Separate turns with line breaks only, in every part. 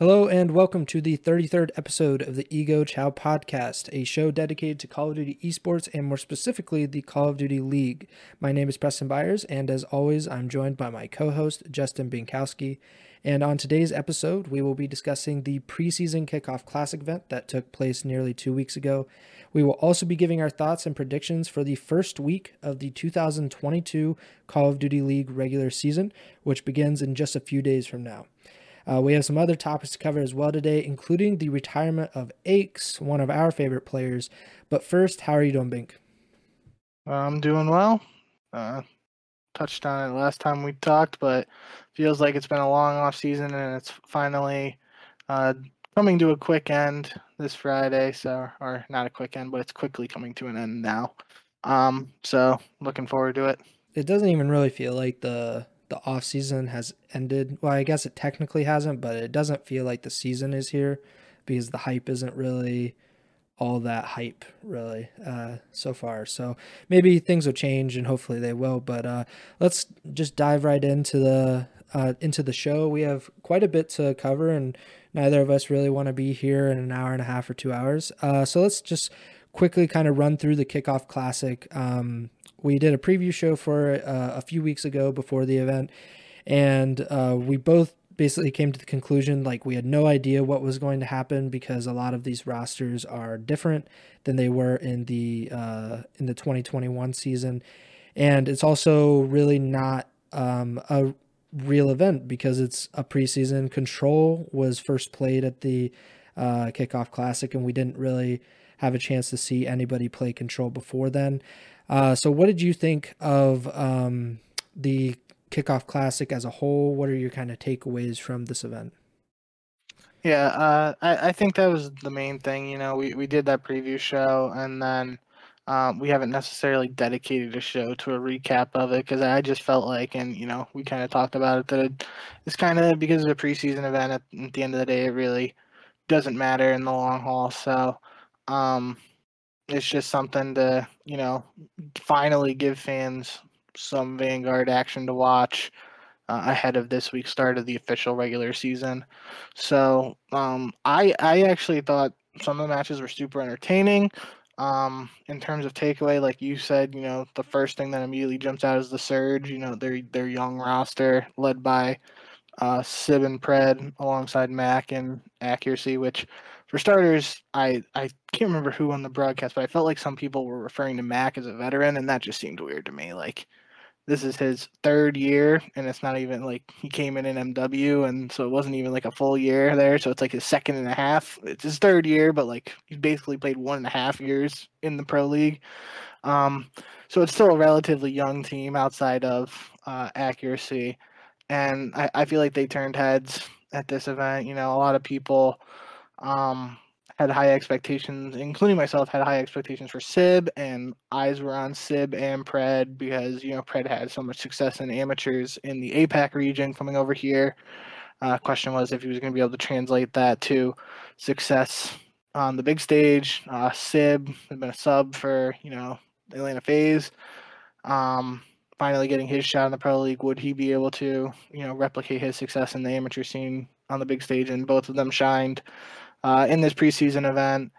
Hello and welcome to the 33rd episode of the Ego Chow podcast, a show dedicated to Call of Duty esports and more specifically the Call of Duty League. My name is Preston Byers, and as always, I'm joined by my co host, Justin Binkowski. And on today's episode, we will be discussing the preseason kickoff classic event that took place nearly two weeks ago. We will also be giving our thoughts and predictions for the first week of the 2022 Call of Duty League regular season, which begins in just a few days from now. Uh, we have some other topics to cover as well today, including the retirement of Aches, one of our favorite players. But first, how are you doing, Bink?
I'm doing well. Uh, touched on it last time we talked, but feels like it's been a long off season and it's finally uh, coming to a quick end this Friday. So, or not a quick end, but it's quickly coming to an end now. Um, so looking forward to it.
It doesn't even really feel like the the off season has ended. Well, I guess it technically hasn't, but it doesn't feel like the season is here because the hype isn't really all that hype really uh, so far. So maybe things will change and hopefully they will. But uh, let's just dive right into the uh, into the show. We have quite a bit to cover, and neither of us really want to be here in an hour and a half or two hours. Uh, so let's just quickly kind of run through the kickoff classic. Um, we did a preview show for uh, a few weeks ago before the event, and uh, we both basically came to the conclusion like we had no idea what was going to happen because a lot of these rosters are different than they were in the uh, in the 2021 season, and it's also really not um, a real event because it's a preseason. Control was first played at the uh, kickoff classic, and we didn't really have a chance to see anybody play control before then. Uh, so, what did you think of um, the kickoff classic as a whole? What are your kind of takeaways from this event?
Yeah, uh, I, I think that was the main thing. You know, we, we did that preview show, and then um, we haven't necessarily dedicated a show to a recap of it because I just felt like, and you know, we kind of talked about it that it, it's kind of because it's a preseason event. At, at, the end of the day, it really doesn't matter in the long haul. So, um, it's just something to you know finally give fans some Vanguard action to watch uh, ahead of this week's start of the official regular season. So um, I I actually thought some of the matches were super entertaining. Um, in terms of takeaway, like you said, you know, the first thing that immediately jumps out is the surge. You know, their their young roster led by uh, Sib and Pred alongside Mac and Accuracy, which for starters, I I can't remember who on the broadcast, but I felt like some people were referring to Mac as a veteran, and that just seemed weird to me. Like this is his third year, and it's not even like he came in in MW, and so it wasn't even like a full year there. So it's like his second and a half. It's his third year, but like he's basically played one and a half years in the pro league. Um, so it's still a relatively young team outside of uh, accuracy, and I, I feel like they turned heads at this event. You know, a lot of people um, had high expectations, including myself, had high expectations for Sib, and eyes were on Sib and Pred because you know Pred had so much success in amateurs in the APAC region coming over here. Uh, question was if he was going to be able to translate that to success on the big stage. Uh, Sib had been a sub for you know Atlanta FaZe. Um, finally getting his shot in the pro league, would he be able to you know replicate his success in the amateur scene on the big stage? And both of them shined uh, in this preseason event.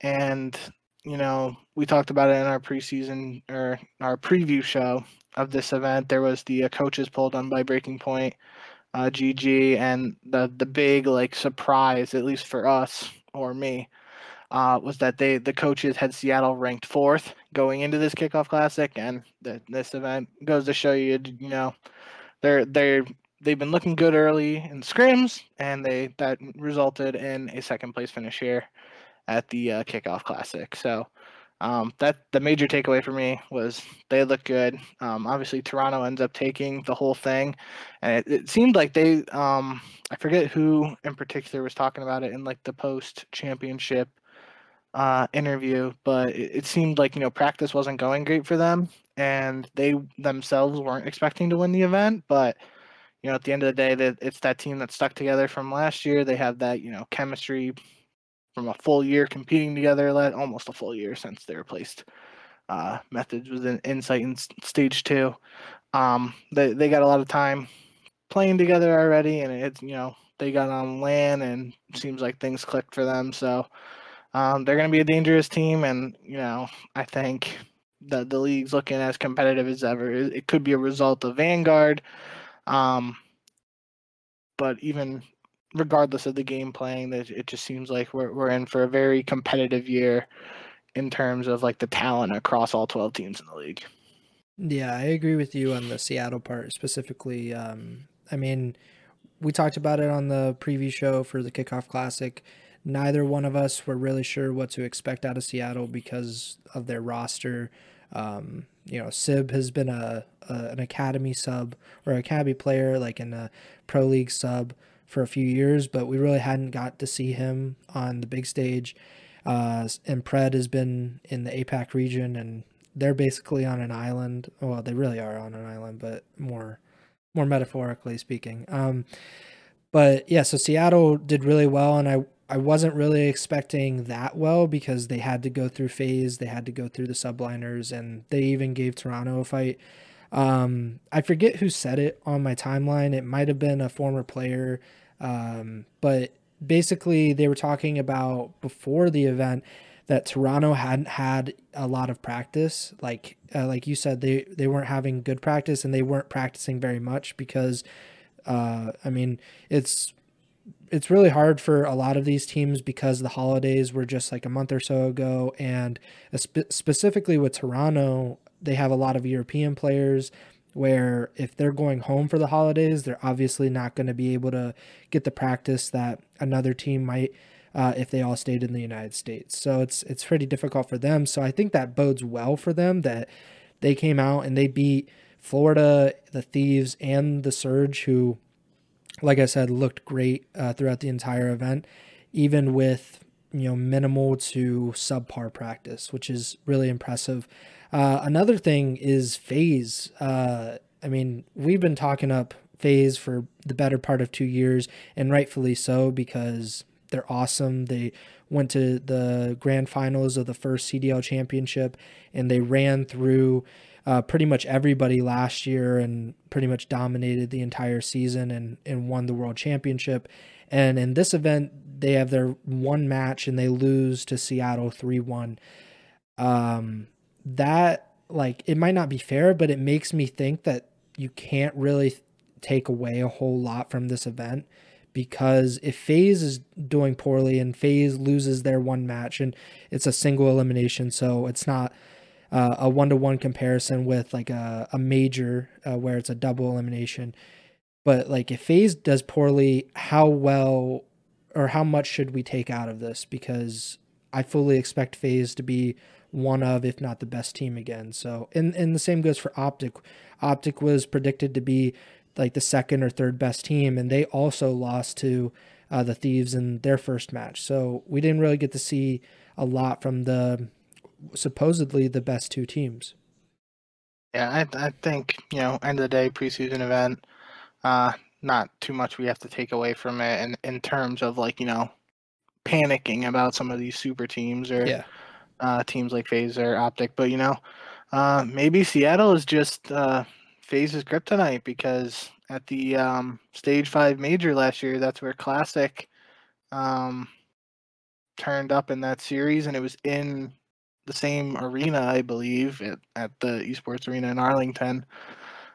And, you know, we talked about it in our preseason or our preview show of this event. There was the uh, coaches poll done by Breaking Point, uh, GG, and the, the big, like, surprise, at least for us or me, uh, was that they the coaches had Seattle ranked fourth going into this kickoff classic, and the, this event goes to show you, you know, they're they're they've been looking good early in scrims, and they that resulted in a second place finish here at the uh, kickoff classic. So um, that the major takeaway for me was they look good. Um, obviously, Toronto ends up taking the whole thing, and it, it seemed like they um, I forget who in particular was talking about it in like the post championship uh, interview, but it, it seemed like you know practice wasn't going great for them, and they themselves weren't expecting to win the event, but you know, at the end of the day, that it's that team that stuck together from last year. They have that, you know, chemistry from a full year competing together, almost a full year since they replaced uh, Methodz within insight in stage two. Um, they they got a lot of time playing together already, and it's you know they got on LAN and seems like things clicked for them. So um, they're going to be a dangerous team, and you know I think that the league's looking as competitive as ever. It, it could be a result of Vanguard, um, but even regardless of the game playing, it, it just seems like we're we're in for a very competitive year in terms of like the talent across all twelve teams in the league.
Yeah, I agree with you on the Seattle part specifically. Um, I mean, we talked about it on the preview show for the Kickoff Classic. Neither one of us were really sure what to expect out of Seattle because of their roster. Um, you know, Sib has been a, a, an academy sub or academy player, like in a pro league sub for a few years, but we really hadn't got to see him on the big stage. Uh, and Pred has been in the APAC region, and they're basically on an island. Well, they really are on an island, but more more metaphorically speaking. Um, but yeah, so Seattle did really well, and I I wasn't really expecting that well because they had to go through FaZe, they had to go through the subliners, and they even gave Toronto a fight. Um, I forget who said it on my timeline. It might have been a former player, um, but basically they were talking about before the event that Toronto hadn't had a lot of practice. Like uh, like you said, they they weren't having good practice and they weren't practicing very much because, uh, I mean, it's it's really hard for a lot of these teams because the holidays were just like a month or so ago, and spe- specifically with Toronto, they have a lot of European players. Where if they're going home for the holidays, they're obviously not going to be able to get the practice that another team might uh, if they all stayed in the United States. So it's it's pretty difficult for them. So I think that bodes well for them that they came out and they beat Florida, the Thieves, and the Surge, who like I said, looked great uh, throughout the entire event, even with you know minimal to subpar practice, which is really impressive. Uh, another thing is FaZe. Uh, I mean, we've been talking up FaZe for the better part of two years, and rightfully so because they're awesome. They went to the grand finals of the first CDL championship, and they ran through uh, pretty much everybody last year and pretty much dominated the entire season and, and won the world championship. And in this event, they have their one match and they lose to Seattle 3 1. Um, that, like, it might not be fair, but it makes me think that you can't really take away a whole lot from this event because if FaZe is doing poorly and FaZe loses their one match and it's a single elimination, so it's not uh, a one to one comparison with like a, a major uh, where it's a double elimination. But like if FaZe does poorly, how well or how much should we take out of this? Because I fully expect FaZe to be one of, if not the best team again. So, and, and the same goes for Optic. Optic was predicted to be like the second or third best team, and they also lost to uh, the Thieves in their first match. So we didn't really get to see a lot from the supposedly the best two teams.
Yeah, I, I think you know, end of the day, preseason event. Uh, not too much we have to take away from it, in in terms of like you know, panicking about some of these super teams or
yeah.
Uh, teams like FaZe or Optic. But you know, uh, maybe Seattle is just uh, FaZe's kryptonite because at the um, Stage Five Major last year, that's where Classic um, turned up in that series, and it was in the same arena, I believe, at, at the esports arena in Arlington.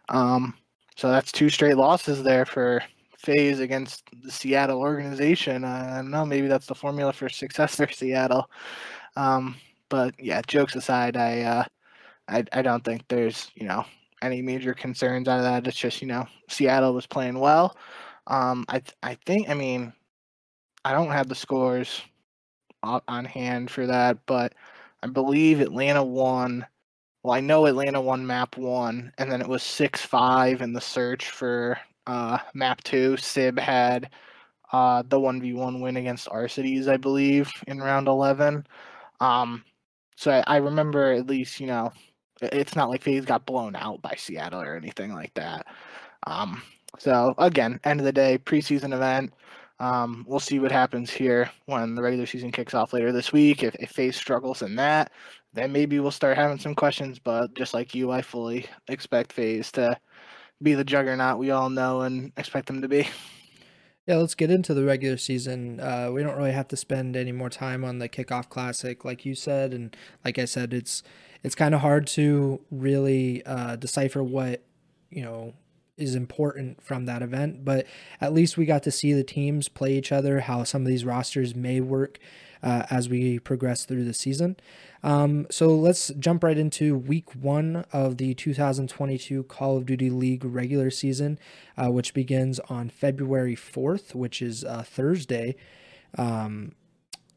Um, so that's two straight losses there for FaZe against the Seattle organization. Uh, I don't know, maybe that's the formula for success for Seattle. Um, but yeah, jokes aside, I, uh, I I don't think there's you know any major concerns out of that. It's just you know Seattle was playing well. Um, I I think I mean I don't have the scores on hand for that, but I believe Atlanta won. Well, I know Atlanta won map one, and then it was six five in the search for uh, map two. Sib had uh, the one v one win against Arcitys, I believe, in round eleven. Um, so I, I remember at least, you know, it's not like FaZe got blown out by Seattle or anything like that. Um, so again, end of the day, preseason event. Um, we'll see what happens here when the regular season kicks off later this week. If, if struggles in that, then maybe we'll start having some questions. But just like you, I fully expect FaZe to be the juggernaut we all know and expect them to be.
Yeah, let's get into the regular season. Uh, we don't really have to spend any more time on the kickoff classic, like you said, and like I said, it's it's kind of hard to really uh, decipher what you know is important from that event. But at least we got to see the teams play each other, how some of these rosters may work uh, as we progress through the season. Um, so let's jump right into week one of the 2022 Call of Duty League regular season, uh, which begins on February 4th, which is uh, Thursday. Um,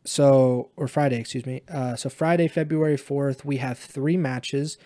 so, or Friday, excuse me. Uh, so, Friday, February 4th, we have three matches.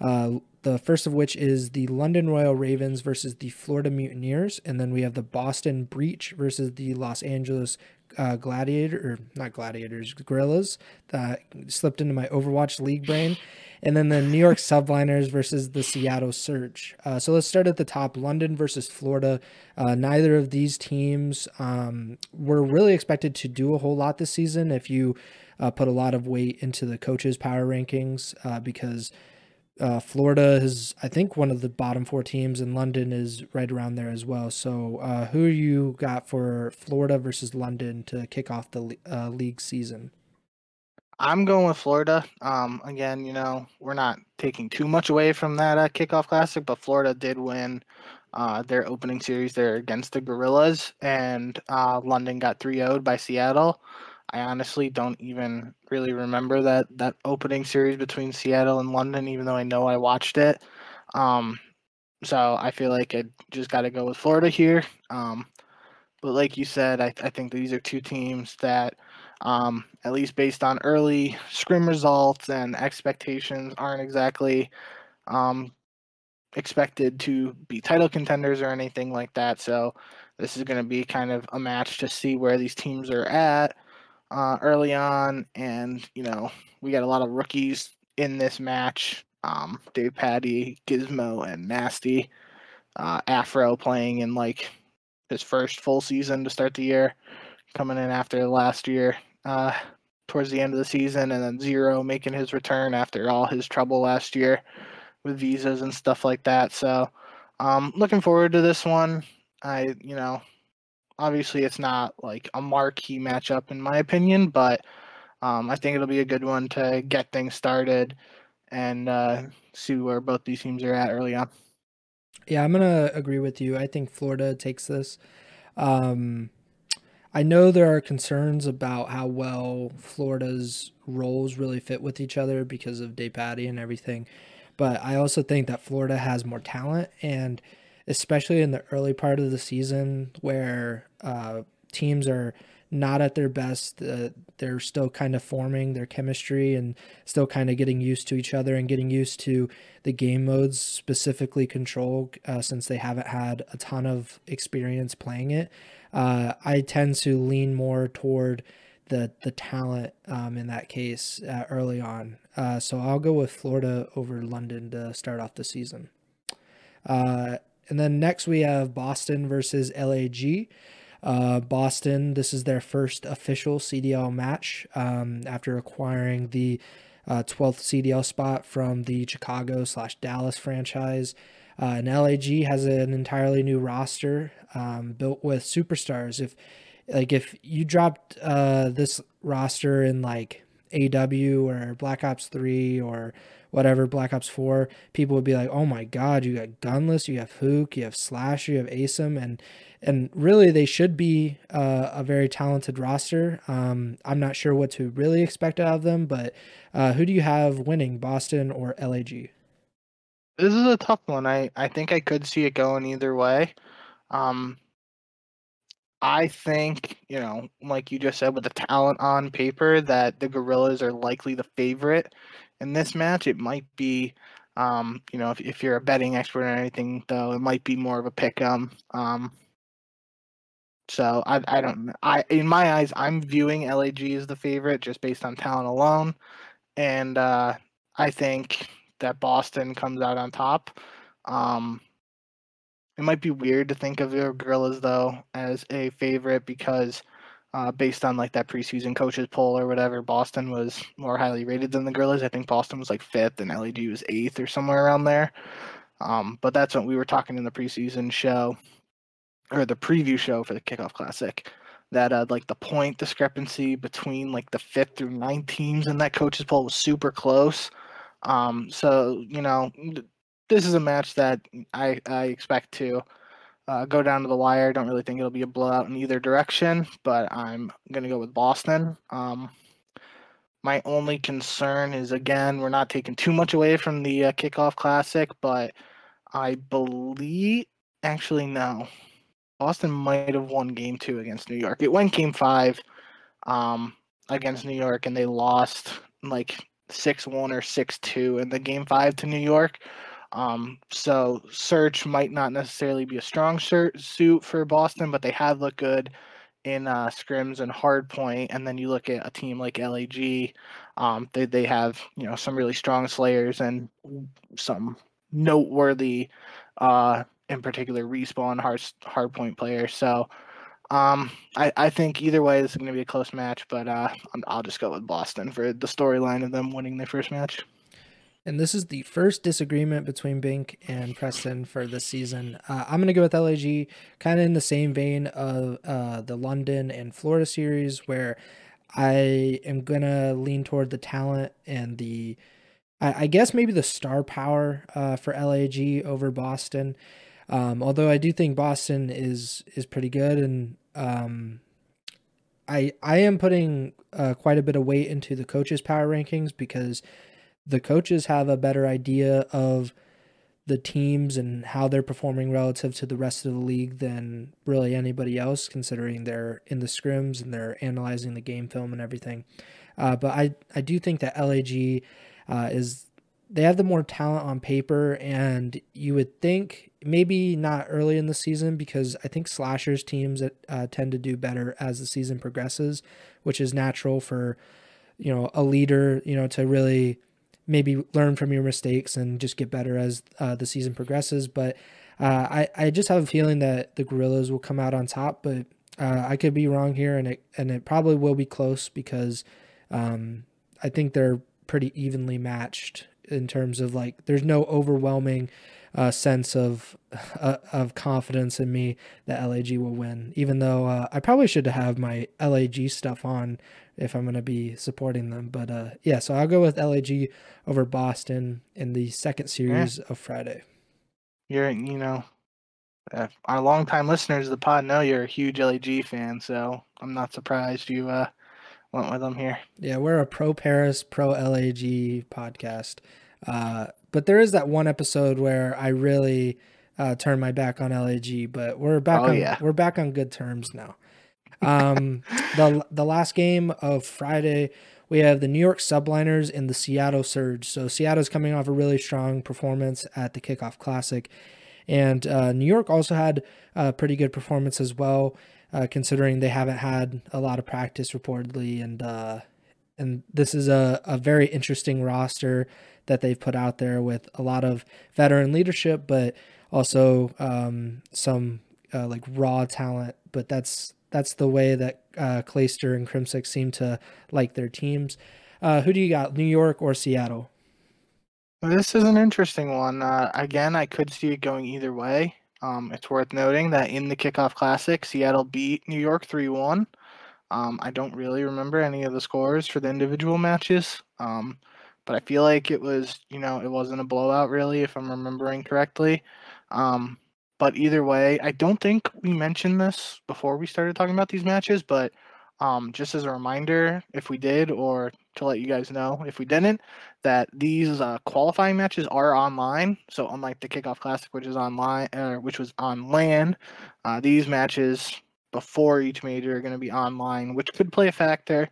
Uh, the first of which is the London Royal Ravens versus the Florida Mutineers, and then we have the Boston Breach versus the Los Angeles uh, Gladiator or not Gladiators, Guerrillas that slipped into my Overwatch League brain, and then the New York Subliners versus the Seattle Surge. Uh, so let's start at the top: London versus Florida. Uh, neither of these teams um, were really expected to do a whole lot this season. If you uh, put a lot of weight into the coaches' power rankings, uh, because uh, Florida is, I think, one of the bottom four teams, and London is right around there as well. So, uh, who you got for Florida versus London to kick off the uh, league season?
I'm going with Florida. Um, again, you know, we're not taking too much away from that uh, kickoff classic, but Florida did win uh, their opening series there against the Guerrillas, and uh, London got 3 0'd by Seattle. I honestly don't even really remember that that opening series between Seattle and London, even though I know I watched it. Um, so I feel like I just got to go with Florida here. Um, but like you said, I, I think these are two teams that, um, at least based on early scrim results and expectations, aren't exactly um, expected to be title contenders or anything like that. So this is going to be kind of a match to see where these teams are at uh, early on, and you know we got a lot of rookies in this match. Um, Dave Patty, Gismo, and Nastie. Uh, Afro playing in like his first full season to start the year, coming in after last year uh, towards the end of the season, and then Zero making his return after all his trouble last year with visas and stuff like that. So, um, looking forward to this one. I, you know, Obviously, it's not like a marquee matchup in my opinion, but um, I think it'll be a good one to get things started and uh, see where both these teams are at early on.
Yeah, I'm gonna agree with you. I think Florida takes this. Um, I know there are concerns about how well Florida's roles really fit with each other because of Davpadie and everything, but I also think that Florida has more talent and especially in the early part of the season where uh, teams are not at their best. Uh, they're still kind of forming their chemistry and still kind of getting used to each other and getting used to the game modes, specifically control, uh, since they haven't had a ton of experience playing it. Uh, I tend to lean more toward the the talent um, in that case uh, early on. Uh, so I'll go with Florida over London to start off the season. And then next we have Boston versus LAG. Uh, Boston, this is their first official CDL match um, after acquiring the uh, 12th CDL spot from the Chicago slash Dallas franchise. Uh, and LAG has an entirely new roster um, built with superstars. If like if you dropped uh, this roster in like AW or Black Ops 3 or whatever Black Ops 4, people would be like, "Oh my god, you got Gunless, you have Huke, you have Slash, you have ASIM and and really they should be uh, a very talented roster. Um, I'm not sure what to really expect out of them, but uh, who do you have winning, Boston or LAG?
This is a tough one. I, I think I could see it going either way. Um, I think, you know, like you just said, with the talent on paper, that the Guerrillas are likely the favorite in this match. It might be, um, you know, if, if you're a betting expert or anything, though, it might be more of a pick 'em. Um, so I I don't I in my eyes I'm viewing LAG as the favorite just based on talent alone, and uh, I think that Boston comes out on top. Um, it might be weird to think of your Guerrillas though as a favorite because uh, based on like that preseason coaches poll or whatever, Boston was more highly rated than the Guerrillas. I think Boston was like fifth and LAG was eighth or somewhere around there. Um, but that's what we were talking in the preseason show or the preview show for the Kickoff Classic that uh, like the point discrepancy between like the fifth through ninth teams in that coaches poll was super close. Um, so you know, this is a match that I I expect to uh, go down to the wire. Don't really think it'll be a blowout in either direction, but I'm gonna go with Boston. Um, my only concern is again we're not taking too much away from the uh, kickoff classic, but I believe actually no, Boston might have won game two against New York. It went game five um, against New York, and they lost like six one or six two in the game five to New York. Um, so search might not necessarily be a strong shirt, suit for Boston, but they have looked good in uh, scrims and hard point. And then you look at a team like LAG, um, they they have you know some really strong slayers and some noteworthy uh, in particular respawn hard hard point players. So um, I, I think either way this is going to be a close match, but uh, I'll just go with Boston for the storyline of them winning their first match.
And this is the first disagreement between Bink and Preston for this season. Uh, I'm going to go with LAG, kind of in the same vein of uh, the London and Florida series, where I am going to lean toward the talent and the, I, I guess maybe the star power uh, for LAG over Boston. Um, although I do think Boston is is pretty good, and um, I I am putting uh, quite a bit of weight into the coaches' power rankings because the coaches have a better idea of the teams and how they're performing relative to the rest of the league than really anybody else, considering they're in the scrims and they're analyzing the game film and everything. Uh, but I I do think that LAG uh, is they have the more talent on paper, and you would think maybe not early in the season because I think slashers teams uh, tend to do better as the season progresses, which is natural for you know a leader you know to really maybe learn from your mistakes and just get better as uh, the season progresses. But uh, I I just have a feeling that the Guerrillas will come out on top, but uh, I could be wrong here, and it and it probably will be close because um, I think they're pretty evenly matched in terms of like there's no overwhelming uh, sense of uh, of confidence in me that LAG will win. Even though uh, I probably should have my LAG stuff on if I'm going to be supporting them. But uh, yeah, so I'll go with LAG over Boston in the second series yeah. of Friday.
You're you know. our longtime listeners of the pod know you're a huge LAG fan, so I'm not surprised you uh, went with them here.
Yeah, we're a pro Paris, pro LAG podcast. Uh, but there is that one episode where I really uh, turned my back on LAG, but we're back. Oh, on, yeah. We're back on good terms now. Um, the the last game of Friday, we have the New York Subliners and the Seattle Surge. So Seattle's coming off a really strong performance at the Kickoff Classic, and uh, New York also had a pretty good performance as well, uh, considering they haven't had a lot of practice reportedly, and uh, and this is a, a very interesting roster that they've put out there with a lot of veteran leadership, but also um, some uh, like raw talent. But that's that's the way that uh, Clayster and Crimsix seem to like their teams. Uh, who do you got, New York or Seattle?
This is an interesting one. Uh, again, I could see it going either way. Um, it's worth noting that in the kickoff classic, Seattle beat New York 3 1. Um, I don't really remember any of the scores for the individual matches. Um, but I feel like it was, you know, it wasn't a blowout really, if I'm remembering correctly. Um, but either way, I don't think we mentioned this before we started talking about these matches, but um, just as a reminder, if we did, or to let you guys know if we didn't, that these uh, qualifying matches are online. So unlike the Kickoff Classic, which is online, uh, which was on LAN, uh, these matches before each major are going to be online, which could play a factor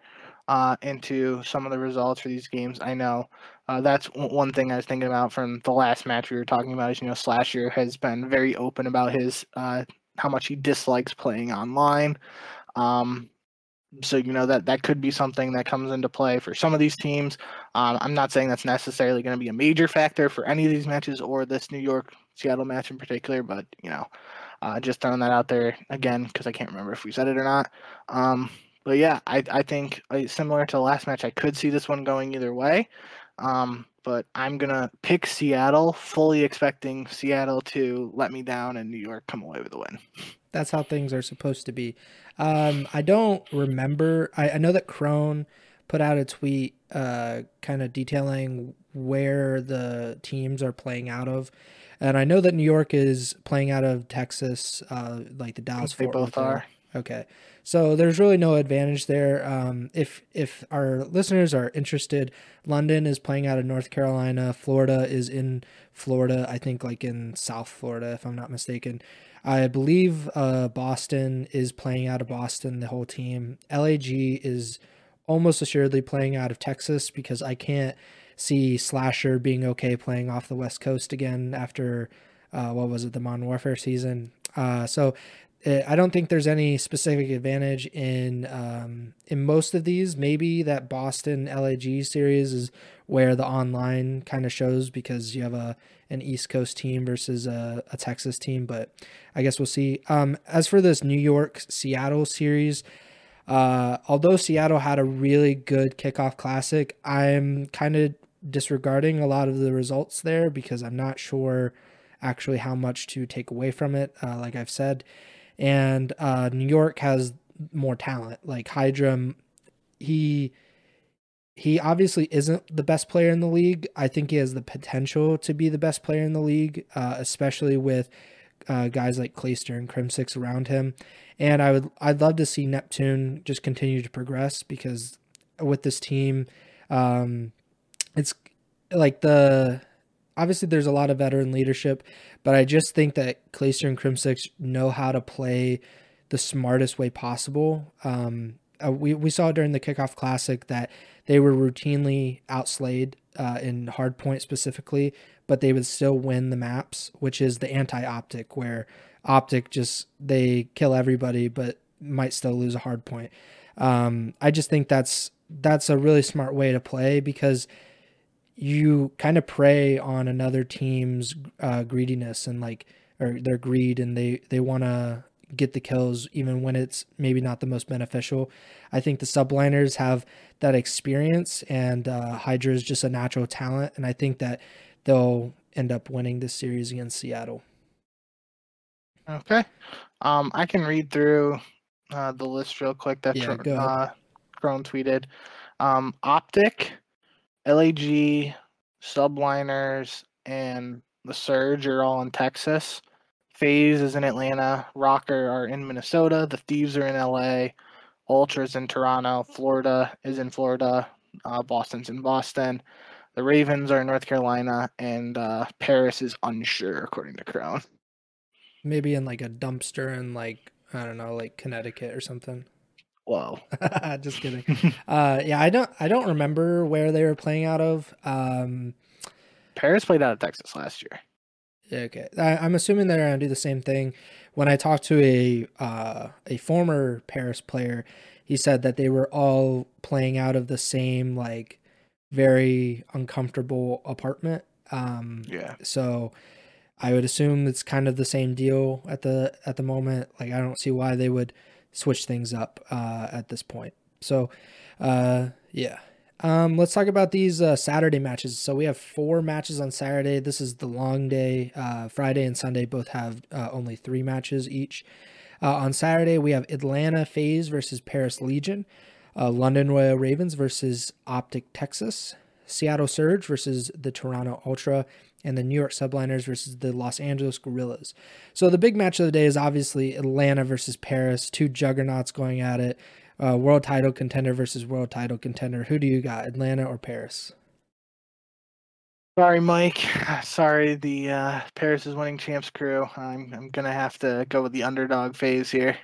uh, into some of the results for these games. I know uh, that's one thing I was thinking about from the last match we were talking about. Is you know Slasher has been very open about his uh, how much he dislikes playing online. Um, so you know that that could be something that comes into play for some of these teams. Um, I'm not saying that's necessarily going to be a major factor for any of these matches or this New York Seattle match in particular, but you know, uh, just throwing that out there again because I can't remember if we said it or not. Um, but yeah, I I think uh, similar to the last match, I could see this one going either way. Um, but I'm gonna pick Seattle, fully expecting Seattle to let me down and New York come away with a win.
that's how things are supposed to be. Um, I don't remember. I, I know that Crone put out a tweet, uh, kind of detailing where the teams are playing out of, and I know that New York is playing out of Texas, uh, like the Dallas.
They both are.
Okay, so there's really no advantage there. Um, if if our listeners are interested, London is playing out of North Carolina. Florida is in Florida. I think like in South Florida, if I'm not mistaken. I believe uh, Boston is playing out of Boston. The whole team. LAG is almost assuredly playing out of Texas because I can't see Slasher being okay playing off the West Coast again after uh, what was it the Modern Warfare season. Uh, so I don't think there's any specific advantage in um, in most of these. Maybe that Boston LAG series is where the online kind of shows because you have a an East Coast team versus a, a Texas team. But I guess we'll see. Um, as for this New York Seattle series, uh, although Seattle had a really good kickoff classic, I'm kind of disregarding a lot of the results there because I'm not sure actually how much to take away from it. Uh, like I've said and uh, New York has more talent. Like Hydra, he he obviously isn't the best player in the league. I think he has the potential to be the best player in the league, uh, especially with uh, guys like Clayster and Crimsix around him. And I would I'd love to see Neptune just continue to progress because with this team, um, it's like the obviously there's a lot of veteran leadership, but I just think that Clayster and Crimsix know how to play the smartest way possible. Um, uh, we we saw during the kickoff classic that they were routinely outslayed uh, in hardpoint specifically, but they would still win the maps, which is the anti-optic where optic just they kill everybody but might still lose a hardpoint. Um, I just think that's that's a really smart way to play because you kind of prey on another team's uh, greediness and like or their greed and they they want to get the kills even when it's maybe not the most beneficial. I think the subliners have that experience and uh, hydra is just a natural talent and i think that they'll end up winning this series against seattle.
Okay. Um i can read through uh, the list real quick that yeah, tr- uh, Crone tweeted. Um optic LAG, Subliners, and the Surge are all in Texas. FaZe is in Atlanta. Rokkr are in Minnesota. The Thieves are in LA. Ultras in Toronto. Florida is in Florida. Uh, Boston's in Boston. The Ravens are in North Carolina, and uh, Paris is unsure, according to Crone.
Maybe in like a dumpster in like I don't know, like Connecticut or something.
Whoa.
Just kidding. uh, yeah, I don't I don't remember where they were playing out of. Um,
Paris played out of Texas last year.
Okay, I, am assuming they're gonna do the same thing. When I talked to a uh, a former Paris player, he said that they were all playing out of the same like very uncomfortable apartment. Um,
yeah.
So I would assume it's kind of the same deal at the at the moment. Like I don't see why they would switch things up uh, at this point. So, uh, yeah. Um, let's talk about these uh, Saturday matches. So we have four matches on Saturday. This is the long day. Uh, Friday and Sunday both have uh, only three matches each. Uh, on Saturday, we have Atlanta FaZe versus Paris Legion, uh, London Royal Ravens versus Optic Texas, Seattle Surge versus the Toronto Ultra, and the New York Subliners versus the Los Angeles Guerrillas. So the big match of the day is obviously Atlanta versus Paris, two juggernauts going at it. Uh, world title contender versus world title contender. Who do you got, Atlanta or Paris?
Sorry, Mike. Sorry, the uh, Paris is winning champs crew. I'm I'm gonna have to go with the underdog FaZe here.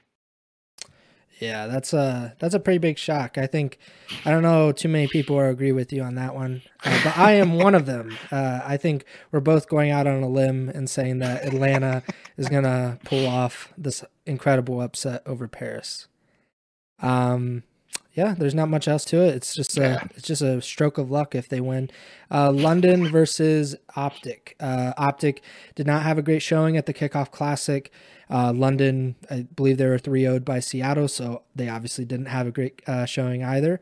Yeah, that's a that's a pretty big shock. I think I don't know too many people agree with you on that one, uh, but I am one of them. Uh, I think we're both going out on a limb and saying that Atlanta is gonna pull off this incredible upset over Paris. Um, yeah, there's not much else to it. It's just a it's just a stroke of luck if they win. Uh, London versus Optic. Uh, Optic did not have a great showing at the kickoff classic. Uh, London, I believe they were 3 0 by Seattle, so they obviously didn't have a great uh, showing either.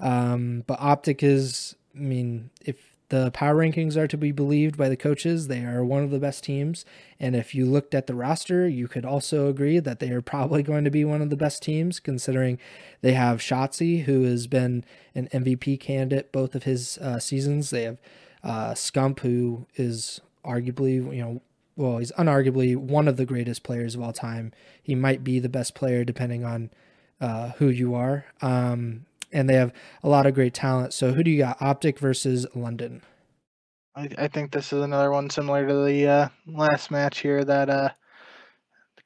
Um, but Optic is, I mean, if the power rankings are to be believed by the coaches, they are one of the best teams. And if you looked at the roster, you could also agree that they are probably going to be one of the best teams, considering they have Shotzzy, who has been an MVP candidate both of his uh, seasons. They have uh, Scump, who is arguably, you know, well, he's unarguably one of the greatest players of all time. He might be the best player depending on uh, who you are. Um, and they have a lot of great talent. So who do you got? Optic versus London.
I, I think this is another one similar to the uh, last match here that uh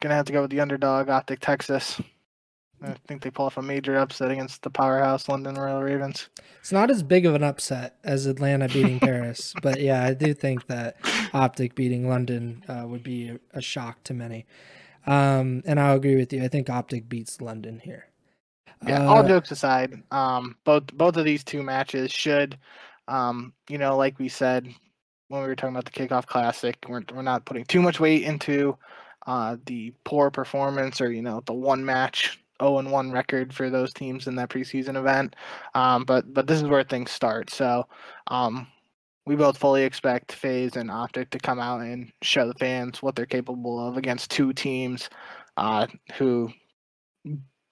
gonna have to go with the underdog Optic Texas. I think they pull off a major upset against the powerhouse London Royal Ravens.
It's not as big of an upset as Atlanta beating Paris, but yeah, I do think that Optic beating London uh, would be a, a, shock to many. Um, and I'll agree with you. I think Optic beats London here.
Yeah, uh, all jokes aside, um, both both of these two matches should, um, you know, like we said when we were talking about the kickoff classic, we're we're not putting too much weight into uh, the poor performance or you know the one match 0 and 1 record for those teams in that preseason event. Um, but but this is where things start. So um, we both fully expect FaZe and Optic to come out and show the fans what they're capable of against two teams uh, who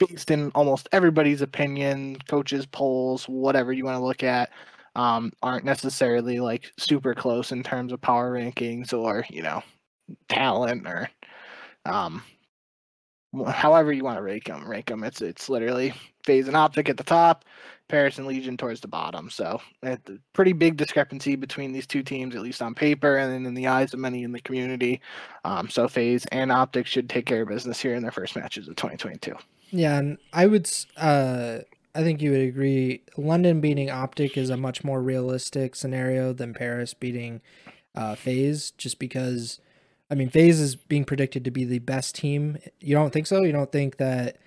based in almost everybody's opinion, coaches, polls, whatever you want to look at, um, aren't necessarily like super close in terms of power rankings or you know talent or um, however you want to rank them. Rank them. It's it's literally FaZe and optic at the top, Paris and Legion towards the bottom. So a pretty big discrepancy between these two teams, at least on paper, and in the eyes of many in the community. Um, so FaZe and optic should take care of business here in their first matches of 2022.
Yeah, and I would, uh, I think you would agree. London beating Optic is a much more realistic scenario than Paris beating uh, FaZe, just because. I mean, FaZe is being predicted to be the best team. You don't think so? You don't think that?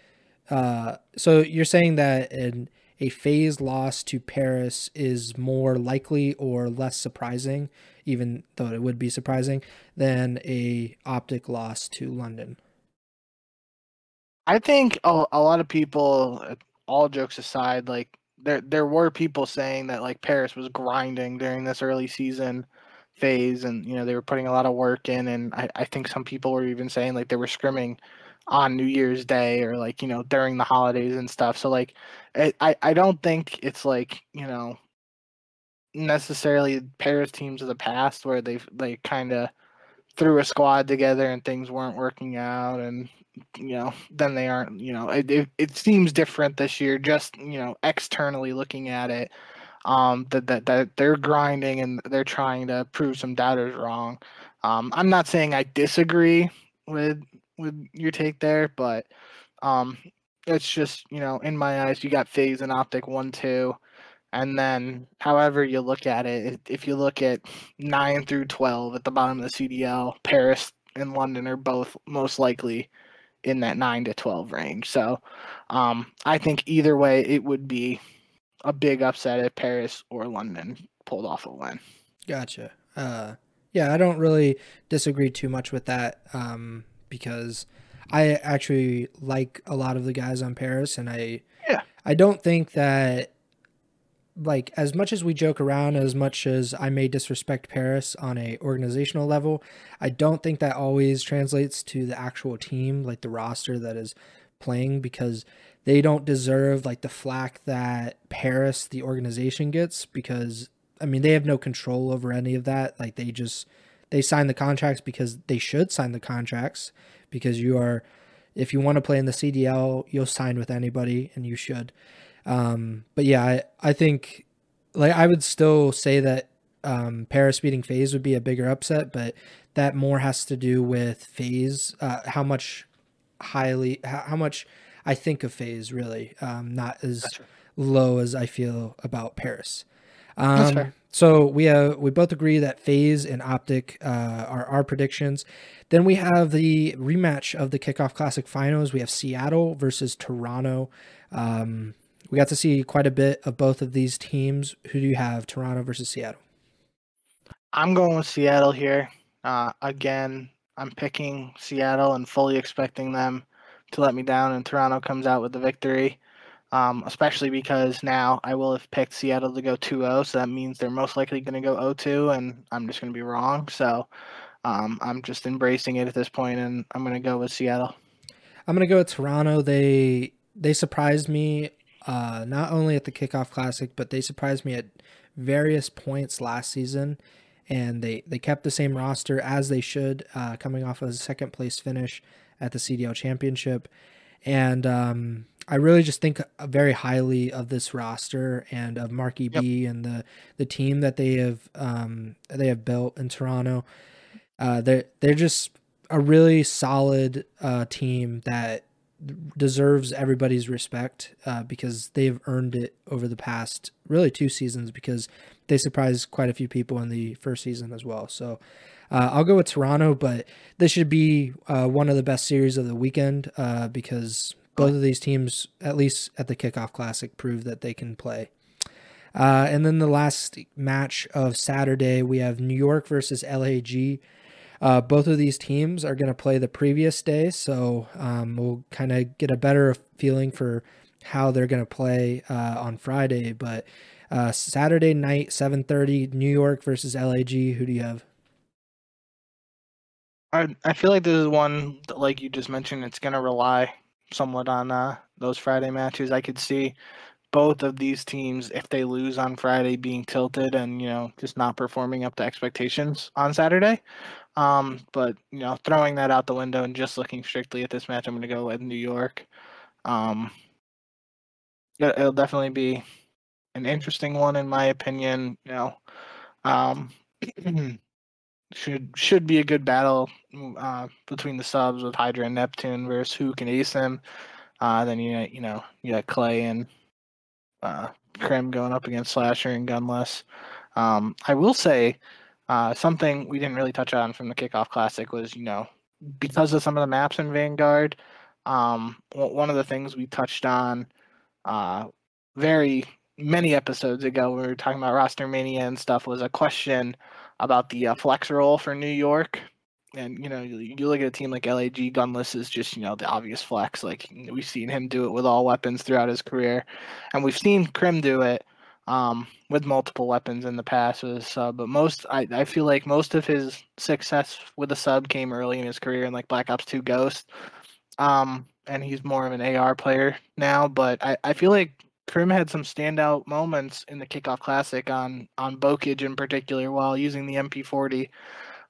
Uh, so you're saying that an, a FaZe loss to Paris is more likely or less surprising, even though it would be surprising, than a Optic loss to London.
I think a, a lot of people, all jokes aside, like there there were people saying that like Paris was grinding during this early season phase, and you know they were putting a lot of work in, and I, I think some people were even saying like they were scrimming on New Year's Day or like you know during the holidays and stuff. So like I I don't think it's like you know necessarily Paris teams of the past where they they kind of threw a squad together and things weren't working out and you know then they aren't you know it, it, it seems different this year just you know externally looking at it um that, that that they're grinding and they're trying to prove some doubters wrong. Um i'm not saying i disagree with with your take there but um it's just you know in my eyes you got FaZe and optic one two and then however you look at it if you look at 9 through 12 at the bottom of the cdl paris and london are both most likely in that 9 to 12 range. So um, I think either way, it would be a big upset if Paris or London pulled off a win.
Gotcha. Uh, yeah, I don't really disagree too much with that um, because I actually like a lot of the guys on Paris, and I
yeah.
I don't think that like as much as we joke around as much as i may disrespect paris on a organizational level i don't think that always translates to the actual team like the roster that is playing because they don't deserve like the flack that paris the organization gets because i mean they have no control over any of that. Like they just they sign the contracts because they should sign the contracts because you are if you want to play in the cdl you'll sign with anybody and you should um, but yeah, I, I think like I would still say that um, Paris beating FaZe would be a bigger upset, but that more has to do with FaZe, uh, how much highly, how, how, much I think of FaZe really, um, not as low as I feel about Paris. Um, so we have we both agree that FaZe and Optic uh, are our predictions. Then we have the rematch of the Kickoff Classic Finals. We have Seattle versus Toronto. Um, we got to see quite a bit of both of these teams. Who do you have, Toronto versus Seattle?
I'm going with Seattle here. Uh, again, I'm picking Seattle and fully expecting them to let me down, and Toronto comes out with the victory. um, especially because now I will have picked Seattle to go 2-0, so that means they're most likely going to go 0-2, and I'm just going to be wrong. So um, I'm just embracing it at this point, and I'm going to go with Seattle.
I'm going to go with Toronto. They they surprised me uh, not only at the kickoff classic, but they surprised me at various points last season. And they, they kept the same roster as they should, uh, coming off of a second place finish at the CDL championship. And um, I really just think very highly of this roster and of Marky yep. B and the the team that they have um, they have built in Toronto. Uh, they're they're just a really solid uh, team that deserves everybody's respect uh, because they've earned it over the past really two seasons because they surprised quite a few people in the first season as well. So uh, I'll go with Toronto, but this should be uh, one of the best series of the weekend uh, because both of these teams, at least at the kickoff classic, prove that they can play. Uh, and then the last match of Saturday, we have New York versus LAG. Uh, both of these teams are going to play the previous day, so um, we'll kind of get a better feeling for how they're going to play uh, on Friday. But uh, Saturday night, 7:30, New York versus LAG. Who do you have?
I I feel like this is one that, like you just mentioned, it's going to rely somewhat on uh, those Friday matches. I could see both of these teams, if they lose on Friday, being tilted and you know just not performing up to expectations on Saturday. Um, but you know, throwing that out the window and just looking strictly at this match, I'm going to go with New York. Um, it'll definitely be an interesting one in my opinion. You know, um, should should be a good battle uh, between the subs with Hydra and Neptune versus Huke and Asim. Uh, then you you know you got Clay and uh, Krim going up against Slasher and Gunless. Um, I will say uh, something we didn't really touch on from the kickoff classic was you know because of some of the maps in Vanguard. Um, one of the things we touched on uh, very many episodes ago when we were talking about roster mania and stuff was a question about the uh, flex role for New York. And you know, you, you, look at a team like LAG, Gunless is just you know the obvious flex. Like we've seen him do it with all weapons throughout his career, and we've seen Krim do it um, with multiple weapons in the past with a sub. But most, I, I feel like most of his success with a sub came early in his career in like Black Ops 2 Ghost. Um, and he's more of an AR player now. But I, I feel like Krim had some standout moments in the kickoff classic on on Bocage in particular while using the MP40.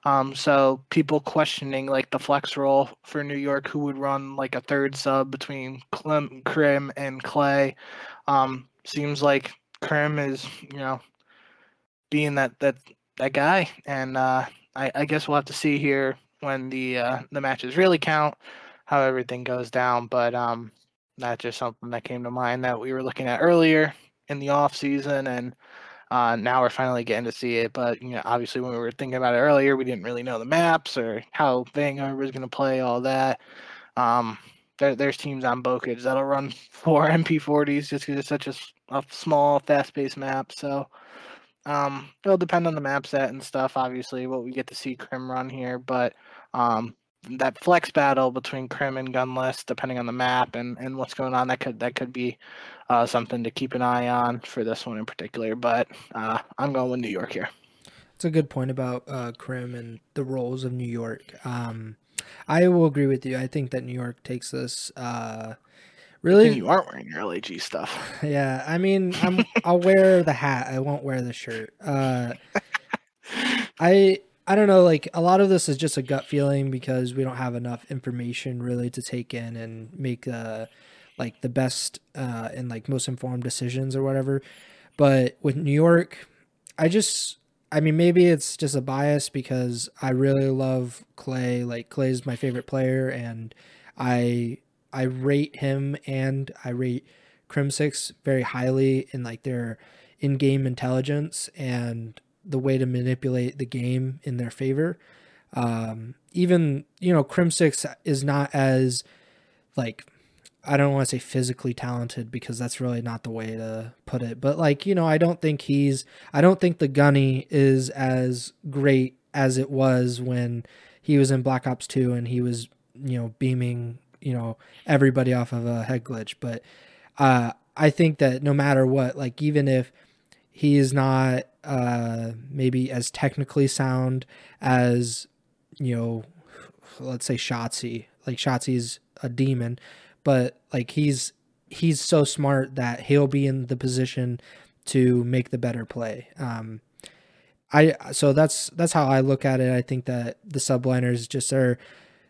Um, so people questioning like the flex role for New York, who would run like a third sub between Clem, Krim and Clay. Um, seems like Krim is, you know, being that that that guy, and uh, I, I guess we'll have to see here when the uh, the matches really count how everything goes down. But um, that's just something that came to mind that we were looking at earlier in the off season, and uh, now we're finally getting to see it. But you know, obviously, when we were thinking about it earlier, we didn't really know the maps or how Vanguard was going to play all that. Um, there, there's teams on Bocage that'll run four MP40s just because it's such a, a small, fast-paced map. So um, it'll depend on the map set and stuff. Obviously, what we get to see Krim run here, but um, that flex battle between Krim and Gunless, depending on the map and, and what's going on, that could that could be uh, something to keep an eye on for this one in particular. But uh, I'm going with New York here.
It's a good point about uh, Krim and the roles of New York. Um, I will agree with you. I think that New York takes this. Uh, really,
you aren't wearing your LAG stuff.
Yeah, I mean, I'm. I'll wear the hat. I won't wear the shirt. Uh, I I don't know, like a lot of this is just a gut feeling because we don't have enough information really to take in and make uh like the best uh and like most informed decisions or whatever. But with New York, I just I mean maybe it's just a bias because I really love Clay. Like Clay's my favorite player and I I rate him and I rate Crimsix very highly in like their in-game intelligence and the way to manipulate the game in their favor. Um, even you know, Crimsix is not as like I don't want to say physically talented because that's really not the way to put it. But like you know, I don't think he's I don't think the Gunny is as great as it was when he was in Black Ops Two and he was you know beaming you know everybody off of a head glitch. But uh, I think that no matter what, like even if he is not uh, maybe as technically sound as you know, let's say Shotzzy. Like Shotzzy's a demon, but like he's he's so smart that he'll be in the position to make the better play. Um, I so that's that's how I look at it. I think that the subliners just are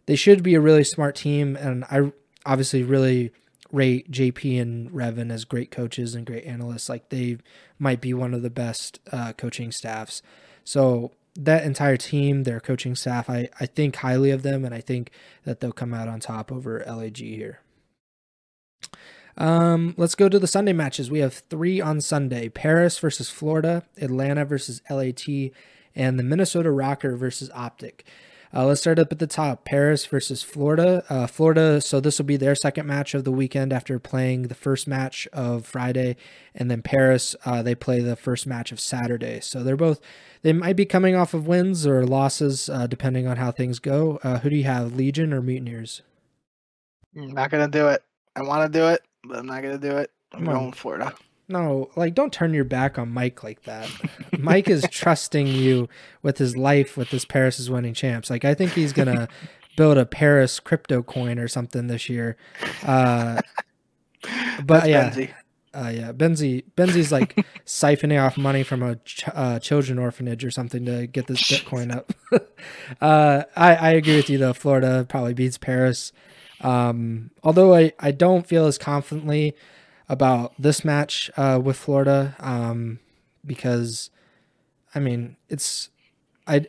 they should be a really smart team, and I obviously really rate JP and Revan as great coaches and great analysts. Like they might be one of the best uh, coaching staffs. So that entire team, their coaching staff, I, I think highly of them, and I think that they'll come out on top over LAG here. Um, let's go to the Sunday matches. We have three on Sunday: Paris versus Florida, Atlanta versus LAT, and the Minnesota ROKKR versus Optic. Uh, let's start up at the top. Paris versus Florida. Uh, Florida, so this will be their second match of the weekend after playing the first match of Friday. And then Paris, uh, they play the first match of Saturday. So they're both, they might be coming off of wins or losses, uh, depending on how things go. Uh, who do you have, Legion or Mutineers?
Not going to do it. I want to do it, but I'm not going to do it. I'm going Florida.
No, like don't turn your back on Mike like that. Mike is trusting you with his life with this Paris is winning champs. Like I think he's gonna build a Paris crypto coin or something this year. Uh, but That's yeah, Benzie. Uh, yeah, Benzie Benzie's like siphoning off money from a ch- uh, children orphanage or something to get this Bitcoin up. uh, I I agree with you though. Florida probably beats Paris. Um, although I I don't feel as confidently about this match uh, with Florida um, because, I mean, it's I,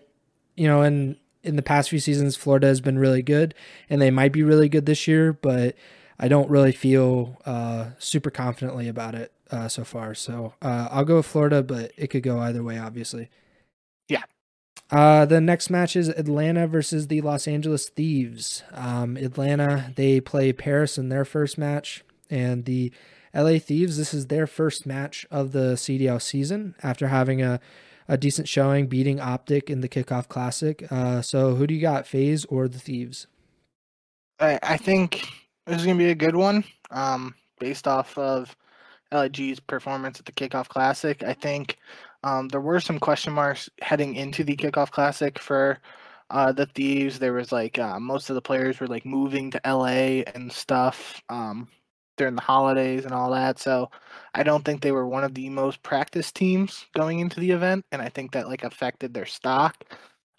you know, in in the past few seasons, Florida has been really good, and they might be really good this year, but I don't really feel uh, super confidently about it uh, so far. So uh, I'll go with Florida, but it could go either way, obviously. Uh, the next match is Atlanta versus the Los Angeles Thieves. Um, Atlanta, they play Paris in their first match, and the LA Thieves, this is their first match of the CDL season after having a, a decent showing, beating Optic in the kickoff classic. Uh, so, who do you got, FaZe or the Thieves?
I, I think this is going to be a good one um, based off of LIG's performance at the kickoff classic. I think um, there were some question marks heading into the kickoff classic for uh, the thieves there was like uh, most of the players were like moving to la and stuff um, during the holidays and all that. So I don't think they were one of the most practiced teams going into the event, and I think that like affected their stock.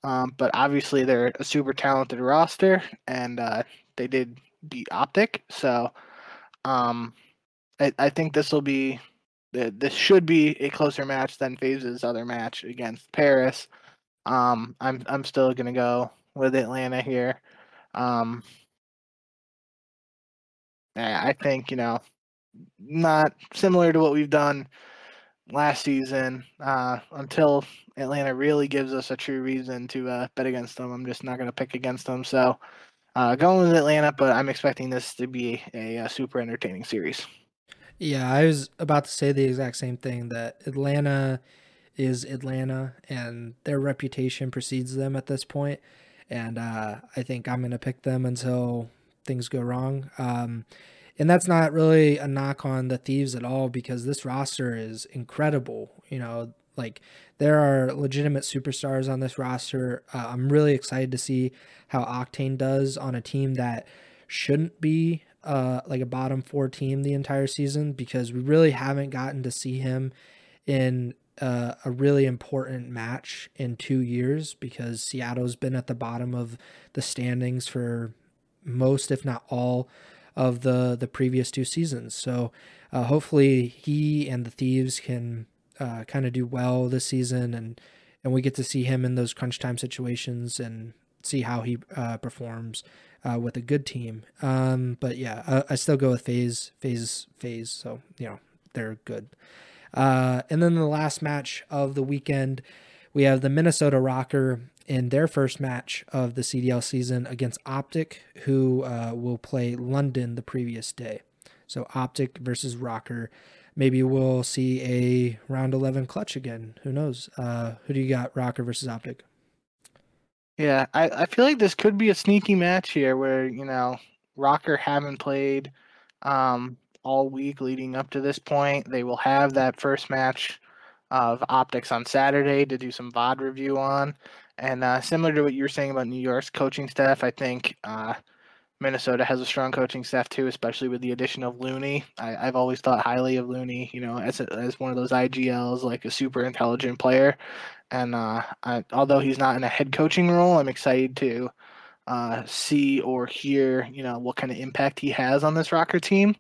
Um, but obviously they're a super talented roster, and uh, they did beat Optic. So um, I, I think this will be this should be a closer match than FaZe's other match against Paris. Um, I'm I'm still gonna go with Atlanta here. Um, I think you know, not similar to what we've done last season. Uh, until Atlanta really gives us a true reason to uh, bet against them, I'm just not to pick against them. So, uh, going with Atlanta, but I'm expecting this to be a, a super entertaining series.
Yeah, I was about to say the exact same thing that Atlanta is Atlanta and their reputation precedes them at this point. And uh, I think I'm going to pick them until things go wrong. Um, and that's not really a knock on the Thieves at all because this roster is incredible. You know, like there are legitimate superstars on this roster. Uh, I'm really excited to see how Octane does on a team that shouldn't be uh, like a bottom four team the entire season because we really haven't gotten to see him in uh, a really important match in two years because Seattle's been at the bottom of the standings for most, if not all, of the the previous two seasons. So uh, hopefully he and the Thieves can uh, kind of do well this season, and and we get to see him in those crunch time situations and see how he uh, performs uh, with a good team. Um, but yeah, I, I, still go with FaZe, FaZe, FaZe. So you know they're good. Uh, and then the last match of the weekend, we have the Minnesota ROKKR in their first match of the CDL season against Optic, who uh, will play London the previous day. So Optic versus ROKKR. Maybe we'll see a round 11 clutch again. Who knows? Uh, who do you got, ROKKR versus Optic?
Yeah, I, I feel like this could be a sneaky match here where, you know, ROKKR haven't played um, all week leading up to this point. They will have that first match of optics on Saturday to do some VOD review on. And uh, similar to what you were saying about New York's coaching staff, I think uh, Minnesota has a strong coaching staff too, especially with the addition of Looney. I, have always thought highly of Looney, you know, as a, as one of those IGLs, like a super intelligent player. And uh, I, although he's not in a head coaching role, I'm excited to uh, see or hear, you know, what kind of impact he has on this ROKKR team.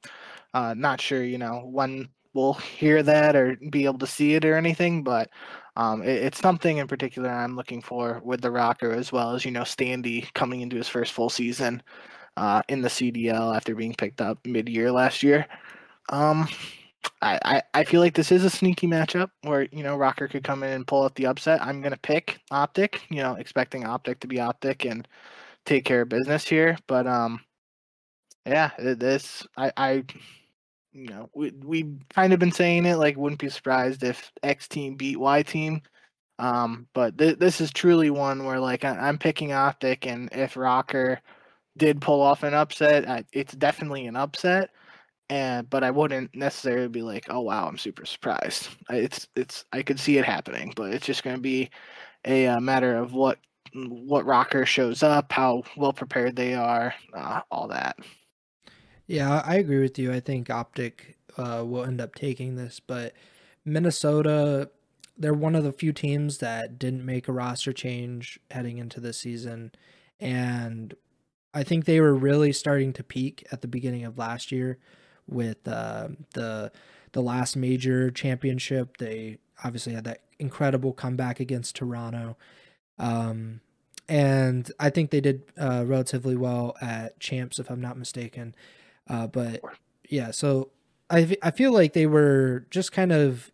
Uh, not sure, you know, when we'll hear that or be able to see it or anything, but um, it, it's something in particular I'm looking for with the ROKKR, as well as, you know, Standy coming into his first full season uh, in the CDL after being picked up mid year last year. Um, I, I, I feel like this is a sneaky matchup where, you know, ROKKR could come in and pull out the upset. I'm going to pick Optic, you know, expecting Optic to be Optic and take care of business here. But, um, yeah, this, I, I, you know, we, we've kind of been saying it, like, wouldn't be surprised if X team beat Y team. Um, but th- this is truly one where, like, I- am picking Optic, and if ROKKR did pull off an upset, I, it's definitely an upset and but I wouldn't necessarily be like, oh wow, I'm super surprised. It's it's I could see it happening, but it's just going to be a, a, uh, matter of what what ROKKR shows up, how well prepared they are, uh, all that.
Yeah, I agree with you. I think Optic uh, will end up taking this, but Minnesota, they're one of the few teams that didn't make a roster change heading into the season, and I think they were really starting to peak at the beginning of last year with uh, the the last major championship. They obviously had that incredible comeback against Toronto. Um, and I think they did uh, relatively well at champs, if I'm not mistaken. Uh, but yeah, so I I feel like they were just kind of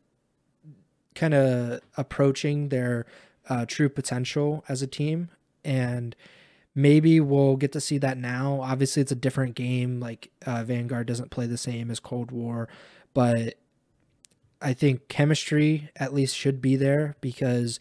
kind of approaching their uh, true potential as a team, and maybe we'll get to see that now. Obviously, it's a different game. Like uh, Vanguard doesn't play the same as Cold War, but I think chemistry at least should be there because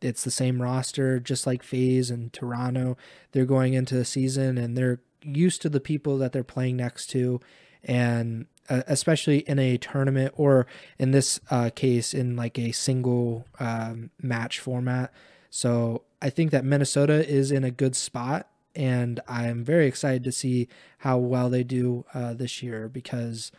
it's the same roster, just like FaZe and Toronto. They're going into the season and they're used to the people that they're playing next to, and uh, especially in a tournament or in this uh, case in like a single um, match format. So I think that Minnesota is in a good spot, and I'm very excited to see how well they do uh, this year because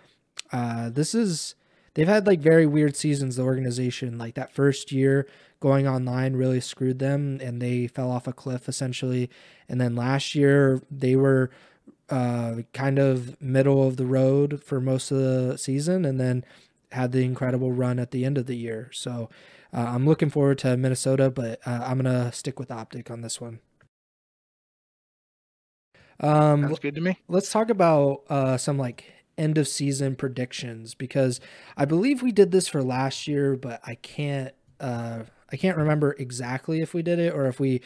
uh, this is they've had like very weird seasons. The organization, like that first year going online, really screwed them, and they fell off a cliff essentially. And then last year they were uh, kind of middle of the road for most of the season, and then had the incredible run at the end of the year. So uh, I'm looking forward to Minnesota, but uh, I'm gonna stick with Optic on this one.
Um, Sounds good to me.
Let's talk about uh, some like end of season predictions because I believe we did this for last year, but I can't uh, I can't remember exactly if we did it or if we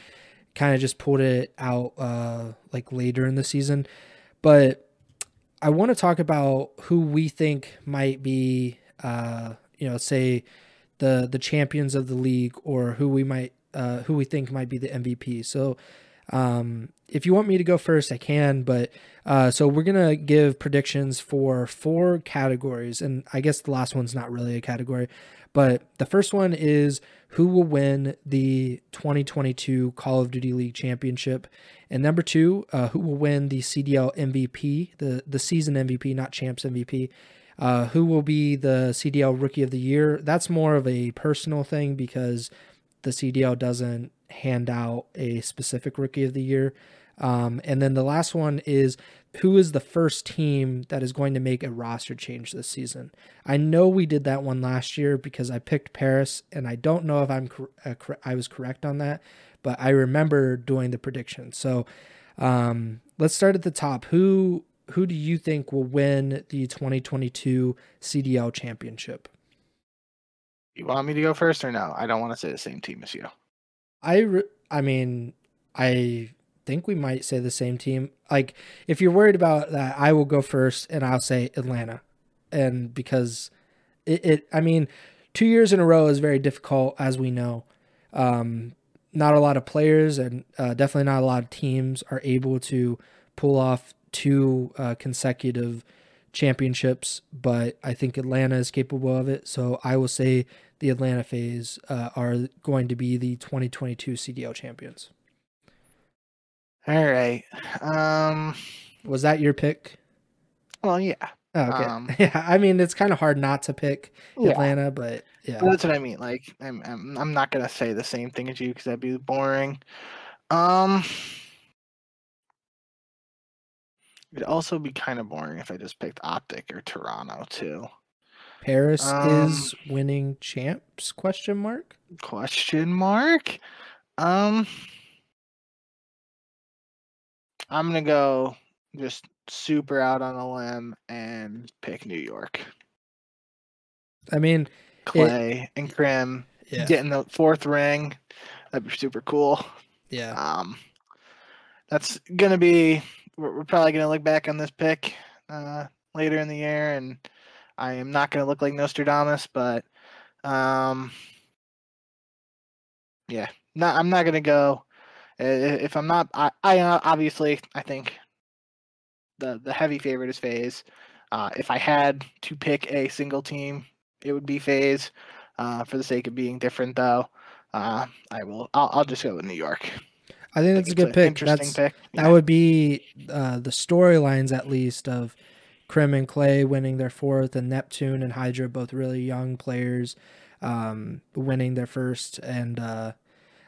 kind of just pulled it out uh, like later in the season. But I want to talk about who we think might be, uh, you know, say the the champions of the league or who we might uh, who we think might be the MVP. So um, if you want me to go first, I can. But uh, so we're gonna give predictions for four categories, and I guess the last one's not really a category, but the first one is who will win the 2022 Call of Duty League Championship, and number two, uh, who will win the CDL MVP, the the season MVP, not champs MVP. Uh, who will be the CDL Rookie of the Year? That's more of a personal thing because the CDL doesn't hand out a specific Rookie of the Year. Um, and then the last one is who is the first team that is going to make a roster change this season? I know we did that one last year because I picked Paris, and I don't know if I'm uh, I was correct on that, but I remember doing the prediction. So um, let's start at the top. Who who do you think will win the 2022 CDL championship?
You want me to go first or no? I don't want to say the same team as you.
I re- I mean, I think we might say the same team. Like if you're worried about that, I will go first and I'll say Atlanta. And because it, it I mean, 2 years in a row is very difficult as we know. Um not a lot of players and uh, definitely not a lot of teams are able to pull off two uh, consecutive championships, but I think Atlanta is capable of it. So I will say the Atlanta FaZe uh, are going to be the 2022 CDL champions.
All right. Um.
Was that your pick?
Well, yeah.
Oh, okay.
Um,
yeah, I mean it's kind of hard not to pick
Yeah.
Atlanta, but yeah.
That's what I mean. Like, I'm, I'm, I'm not gonna say the same thing as you because that'd be boring. Um, it'd also be kind of boring if I just picked Optic or Toronto too.
Paris
um,
is winning champs? Question mark.
Question mark. Um, I'm gonna go just super out on a limb and pick New York.
I mean,
Clay and Krim
yeah,
getting the fourth ring. That'd be super cool.
yeah.
Um, that's gonna be. We're, probably gonna look back on this pick uh, later in the year, and I am not gonna look like Nostradamus, but um, yeah, not. I'm not gonna go. i- i- If I'm not, I, I obviously I think the the heavy favorite is FaZe. Uh, if I had to pick a single team, it would be FaZe. Uh, for the sake of being different, though, uh, I will. I'll, I'll just go with New York.
I think
I
that's a good pick.
Interesting
That's
pick.
that would be uh, the storylines at least of Krim and Clay winning their fourth, and Neptune and Hydra both really young players um, winning their first, and uh,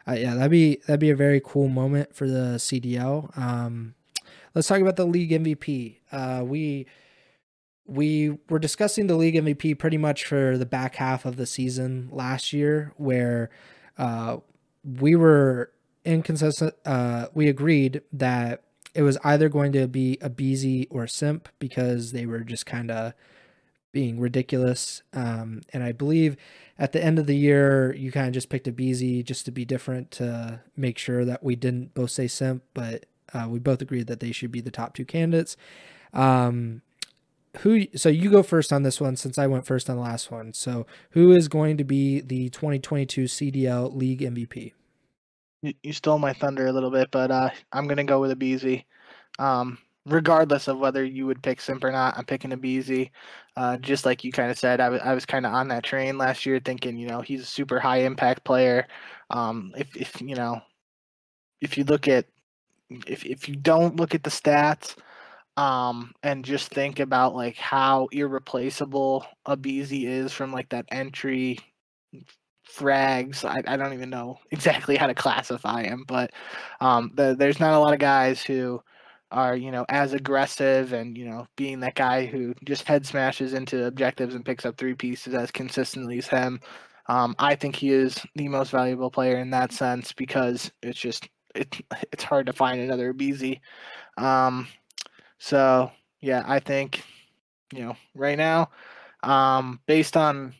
uh, yeah, that'd be that'd be a very cool moment for the CDL. Um, let's talk about the league MVP. Uh, we we were discussing the league MVP pretty much for the back half of the season last year, where uh, we were inconsistent. Uh, we agreed that it was either going to be aBeZy or Simp because they were just kind of being ridiculous. Um, and I believe at the end of the year, you kind of just picked aBeZy just to be different to make sure that we didn't both say Simp, but uh, we both agreed that they should be the top two candidates. Um, who? So you go first on this one since I went first on the last one. So who is going to be the 2022 CDL League MVP?
You, stole my thunder a little bit, but uh, I'm gonna go with aBeZy. Um, regardless of whether you would pick Simp or not, I'm picking aBeZy. Uh, just like you kind of said, I was I was kind of on that train last year, thinking you know he's a super high impact player. Um, if if you know, if you look at if if you don't look at the stats, um, and just think about like how irreplaceable aBeZy is from like that entry frags. I, I don't even know exactly how to classify him, but um, the, there's not a lot of guys who are you know as aggressive and you know being that guy who just head smashes into objectives and picks up three pieces as consistently as him. Um, I think he is the most valuable player in that sense because it's just it, it's hard to find another BZ. Um, so yeah, I think you know right now, um, based on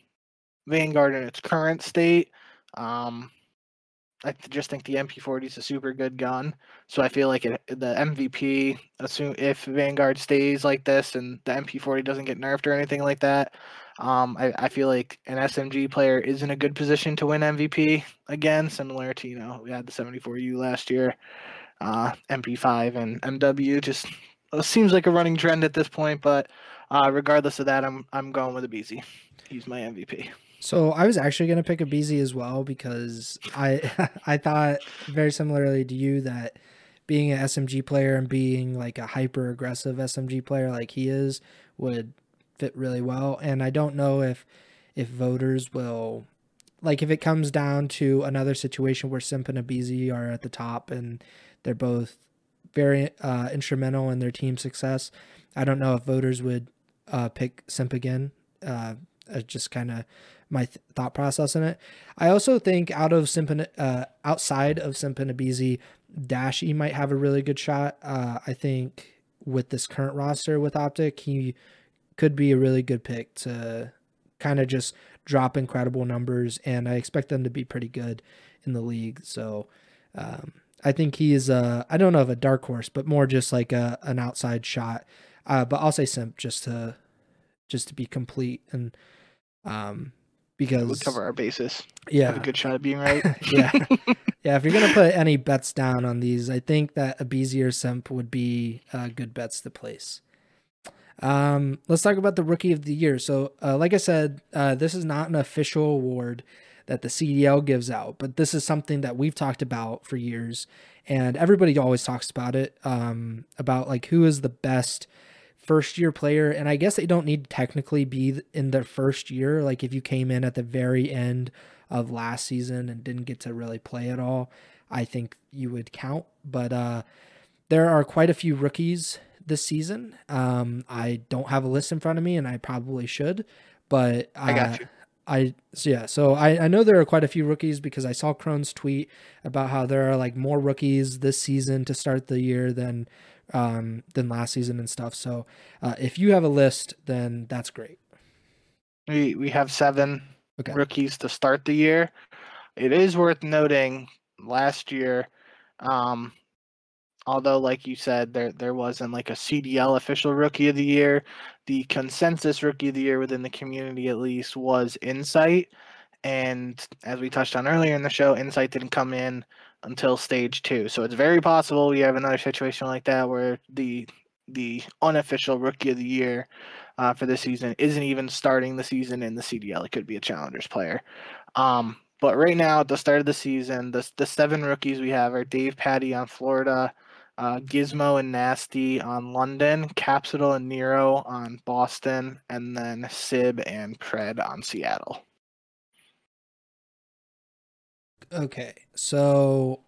Vanguard in its current state. Um, I just think the MP40 is a super good gun. So I feel like it, the MVP, assume if Vanguard stays like this and the MP40 doesn't get nerfed or anything like that, um, I, I feel like an SMG player is in a good position to win MVP again, similar to you know we had the 74U last year. Uh, MP5 and MW just it seems like a running trend at this point, but uh, regardless of that, I'm I'm going with aBeZy. He's my MVP.
So I was actually going to pick aBeZy as well because I I thought very similarly to you that being an SMG player and being like a hyper aggressive SMG player like he is would fit really well. And I don't know if if voters will like if it comes down to another situation where Simp and aBeZy are at the top and they're both very uh, instrumental in their team success. I don't know if voters would uh, pick Simp again. Uh, just kind of my th- thought process in it. I also think out of Simp uh, outside of Simp and aBeZy, Dashy might have a really good shot. Uh, I think with this current roster with Optic, he could be a really good pick to kind of just drop incredible numbers, and I expect them to be pretty good in the league. So um, I think he is a I don't know if a dark horse, but more just like a an outside shot. Uh, but I'll say Simp just to just to be complete and um because
We'll cover our bases.
yeah
Have a good shot at being right.
yeah yeah if you're gonna put any bets down on these, I think that aBeZy or Simp would be uh, good bets to place. Um, let's talk about the rookie of the year. So, uh, like I said, uh, this is not an official award that the CDL gives out, but this is something that we've talked about for years, and everybody always talks about it. Um, about like who is the best first year player, and I guess they don't need to technically be in their first year. Like if you came in at the very end of last season and didn't get to really play at all, I think you would count. But uh, there are quite a few rookies this season. Um, I don't have a list in front of me, and I probably should, but uh,
I got you.
I so yeah, so I, I know there are quite a few rookies because I saw Crone's tweet about how there are like more rookies this season to start the year than um than last season and stuff. So uh, if you have a list, then that's great.
We we have seven
Okay.
rookies to start the year. It is worth noting last year, um, although like you said, there there wasn't like a CDL official rookie of the year. The consensus rookie of the year within the community at least was Insight. And as we touched on earlier in the show, Insight didn't come in until stage two. So it's very possible we have another situation like that where the the unofficial rookie of the year uh, for this season isn't even starting the season in the CDL. It could be a challengers player. Um, but right now, at the start of the season, the, the seven rookies we have are Davpadie on Florida, uh, Gismo and Nastie on London, Capsidal and Nero on Boston, and then Sib and Pred on Seattle.
Okay, so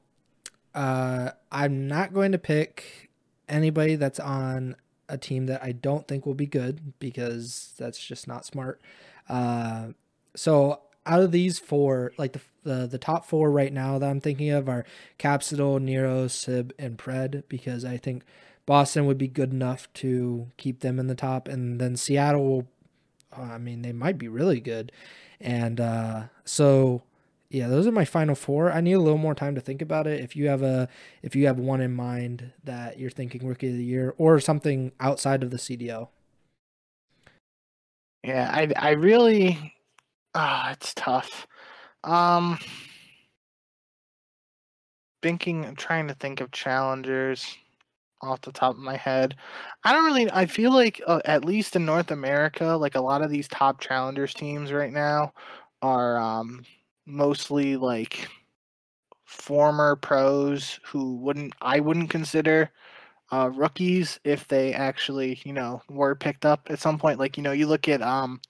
uh, I'm not going to pick anybody that's on a team that I don't think will be good because that's just not smart. Uh, so out of these four, like the, the the top four right now that I'm thinking of are Capsidal, Nero, Sib, and Pred because I think Boston would be good enough to keep them in the top, and then Seattle will. I mean, they might be really good, and uh, so yeah, those are my final four. I need a little more time to think about it. If you have a if you have one in mind that you're thinking rookie of the year or something outside of the CDL.
Yeah, I I really ah, it's tough. Um thinking trying to think of challengers off the top of my head. I don't really I feel like uh, at least in North America, like a lot of these top challengers teams right now are um mostly like former pros who wouldn't I wouldn't consider uh, rookies if they actually you know were picked up at some point. Like you know you look at um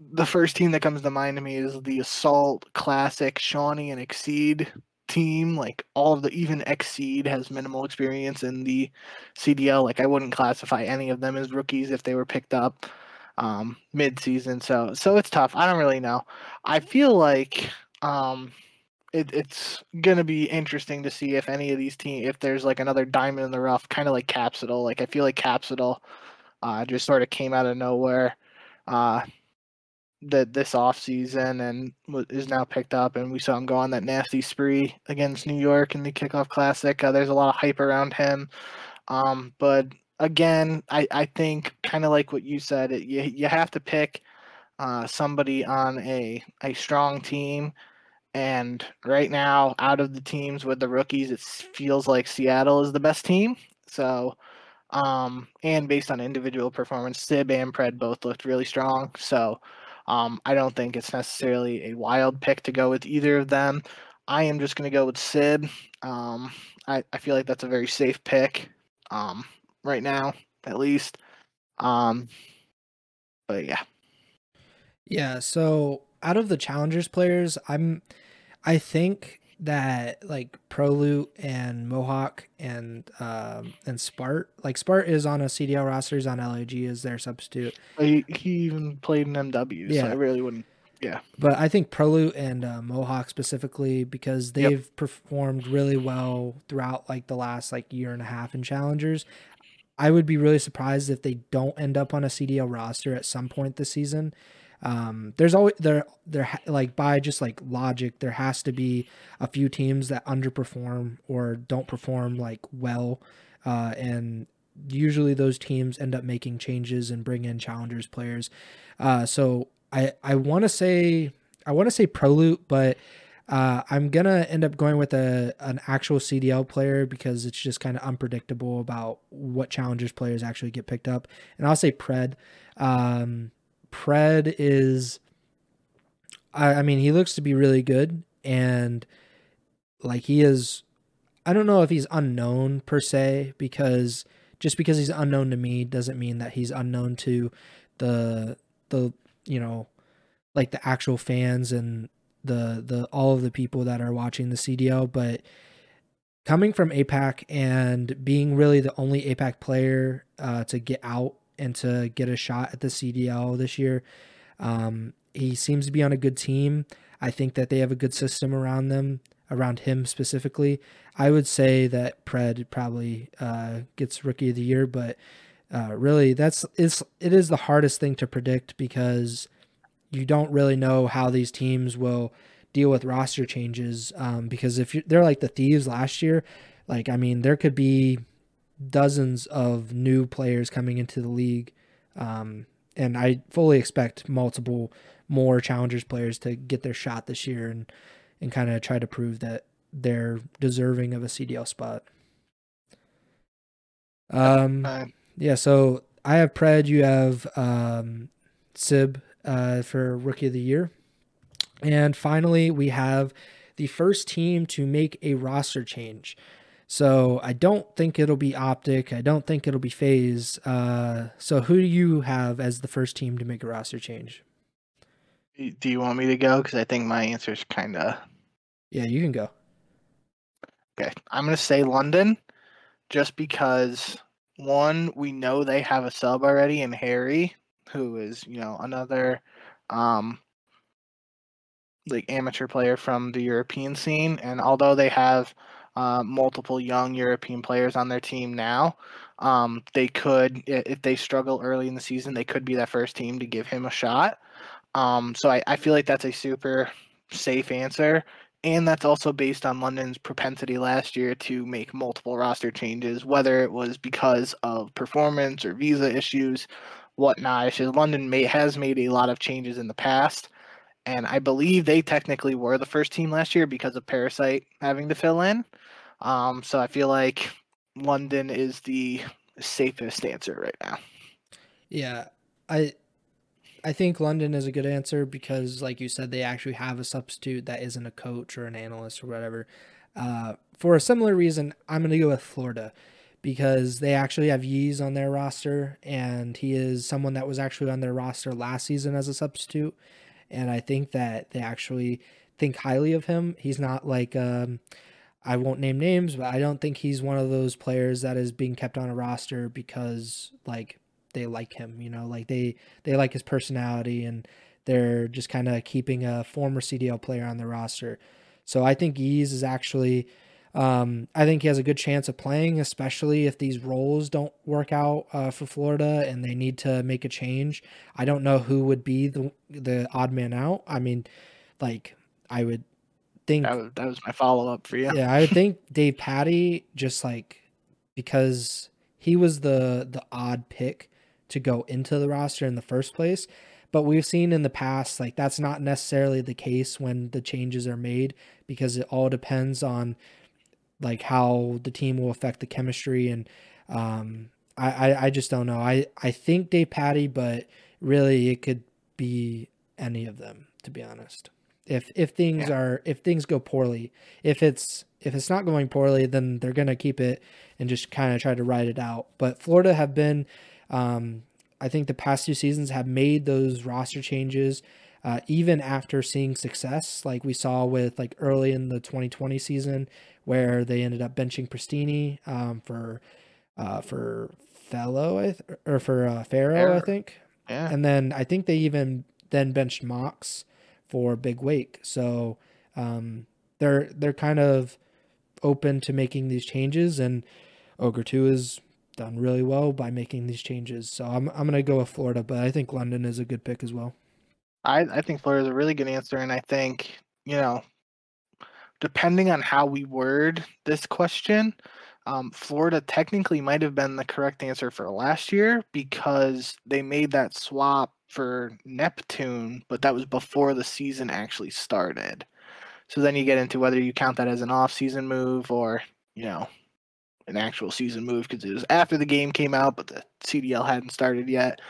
the first team that comes to mind to me is the Assault Classic Shawnee and Exceed team. Like all of the even Exceed has minimal experience in the CDL. Like I wouldn't classify any of them as rookies if they were picked up um mid-season so so it's tough. I don't really know. I feel like um it, it's gonna be interesting to see if any of these teams if there's like another diamond in the rough kind of like capsidal like i feel like capsidal uh just sort of came out of nowhere uh that this off season and is now picked up and we saw him go on that nasty spree against new york in the kickoff classic. Uh, there's a lot of hype around him. Um but again, I, I think kind of like what you said, it, you you have to pick uh, somebody on a a strong team. And right now, out of the teams with the rookies, it feels like Seattle is the best team. So, um, and based on individual performance, Sib and Pred both looked really strong. So, um, I don't think it's necessarily a wild pick to go with either of them. I am just going to go with Sib. Um, I, I feel like that's a very safe pick. Um, right now, at least. Um, but yeah,
Yeah, so out of the challengers players, I'm I think that like Proloot and Mohawk and um and Spart, like Spart is on a CDL roster, he's on LAG as their substitute.
he, he even played in MW, so
Yeah.
I really wouldn't. Yeah.
But I think Proloot and uh, Mohawk specifically because they've performed really well throughout like the last like year and a half in challengers. I would be really surprised if they don't end up on a CDL roster at some point this season. Um, there's always there there like by just like logic, there has to be a few teams that underperform or don't perform like well, uh, and usually those teams end up making changes and bring in challengers players. Uh, so I I want to say I want to say Proloot, but Uh, I'm gonna end up going with a an actual CDL player because it's just kind of unpredictable about what challengers players actually get picked up, and I'll say Pred. Um, Pred is, I, I mean, he looks to be really good, and like he is. I don't know if he's unknown per se because just because he's unknown to me doesn't mean that he's unknown to the the you know like the actual fans and the the all of the people that are watching the CDL, but coming from APAC and being really the only APAC player uh, to get out and to get a shot at the CDL this year, um, he seems to be on a good team. I think that they have a good system around them, around him specifically. I would say that Pred probably uh, gets Rookie of the Year, but uh, really that's it's it is the hardest thing to predict because you don't really know how these teams will deal with roster changes. Um, because if they're like the thieves last year, like I mean, there could be dozens of new players coming into the league, um, and I fully expect multiple more challengers players to get their shot this year and and kind of try to prove that they're deserving of a CDL spot. Um, yeah. So I have Pred. You have um, Sib uh, for Rookie of the Year. And finally, we have the first team to make a roster change. So I don't think it'll be Optic. I don't think it'll be FaZe. Uh, so who do you have as the first team to make a roster change?
Do you want me to go? Because I think my answer is kind of.
Yeah, you can go.
Okay, I'm gonna say London, just because one we know they have a sub already in Harry, who is you know another um like amateur player from the European scene, and although they have uh, multiple young European players on their team now, um, they could if they struggle early in the season, they could be that first team to give him a shot. Um, so I, I feel like that's a super safe answer. And that's also based on London's propensity last year to make multiple roster changes, whether it was because of performance or visa issues whatnot. Because London may, has made a lot of changes in the past, and I believe they technically were the first team last year because of Parasite having to fill in. Um, so I feel like London is the safest answer right now.
Yeah, I I think London is a good answer because, like you said, they actually have a substitute that isn't a coach or an analyst or whatever. Uh, for a similar reason, I'm going to go with Florida because they actually have Yeez on their roster, and he is someone that was actually on their roster last season as a substitute. And I think that they actually think highly of him. He's not like, um, I won't name names, but I don't think he's one of those players that is being kept on a roster because, like, they like him, you know, like they they like his personality and they're just kind of keeping a former CDL player on the roster. So I think Yeez is actually um, I think he has a good chance of playing, especially if these roles don't work out uh, for Florida and they need to make a change. I don't know who would be the the odd man out. I mean, like I would think
that was, that was my follow up for you.
Yeah, I would think Davpadie just like because he was the the odd pick to go into the roster in the first place. But we've seen in the past, like that's not necessarily the case when the changes are made because it all depends on like how the team will affect the chemistry and um, I, I, I just don't know. I I think Davpadie, but really it could be any of them to be honest. If if things yeah. are if things go poorly, if it's if it's not going poorly, then they're gonna keep it and just kind of try to ride it out. But Florida have been, um, I think the past two seasons have made those roster changes. Uh, even after seeing success, like we saw with like early in the 2020 season, where they ended up benching Prestinni um, for uh, for Fellow th- or for uh, Pharaoh, I think. Yeah. And then I think they even then benched Mox for Big Wake. So um, they're they're kind of open to making these changes, and Ogre Two has done really well by making these changes. So I'm I'm gonna go with Florida, but I think London is a good pick as well.
I I think Florida is a really good answer, and I think you know depending on how we word this question, um, Florida technically might have been the correct answer for last year because they made that swap for Neptune, but that was before the season actually started. So then you get into whether you count that as an off-season move or you know an actual season move because it was after the game came out, but the CDL hadn't started yet.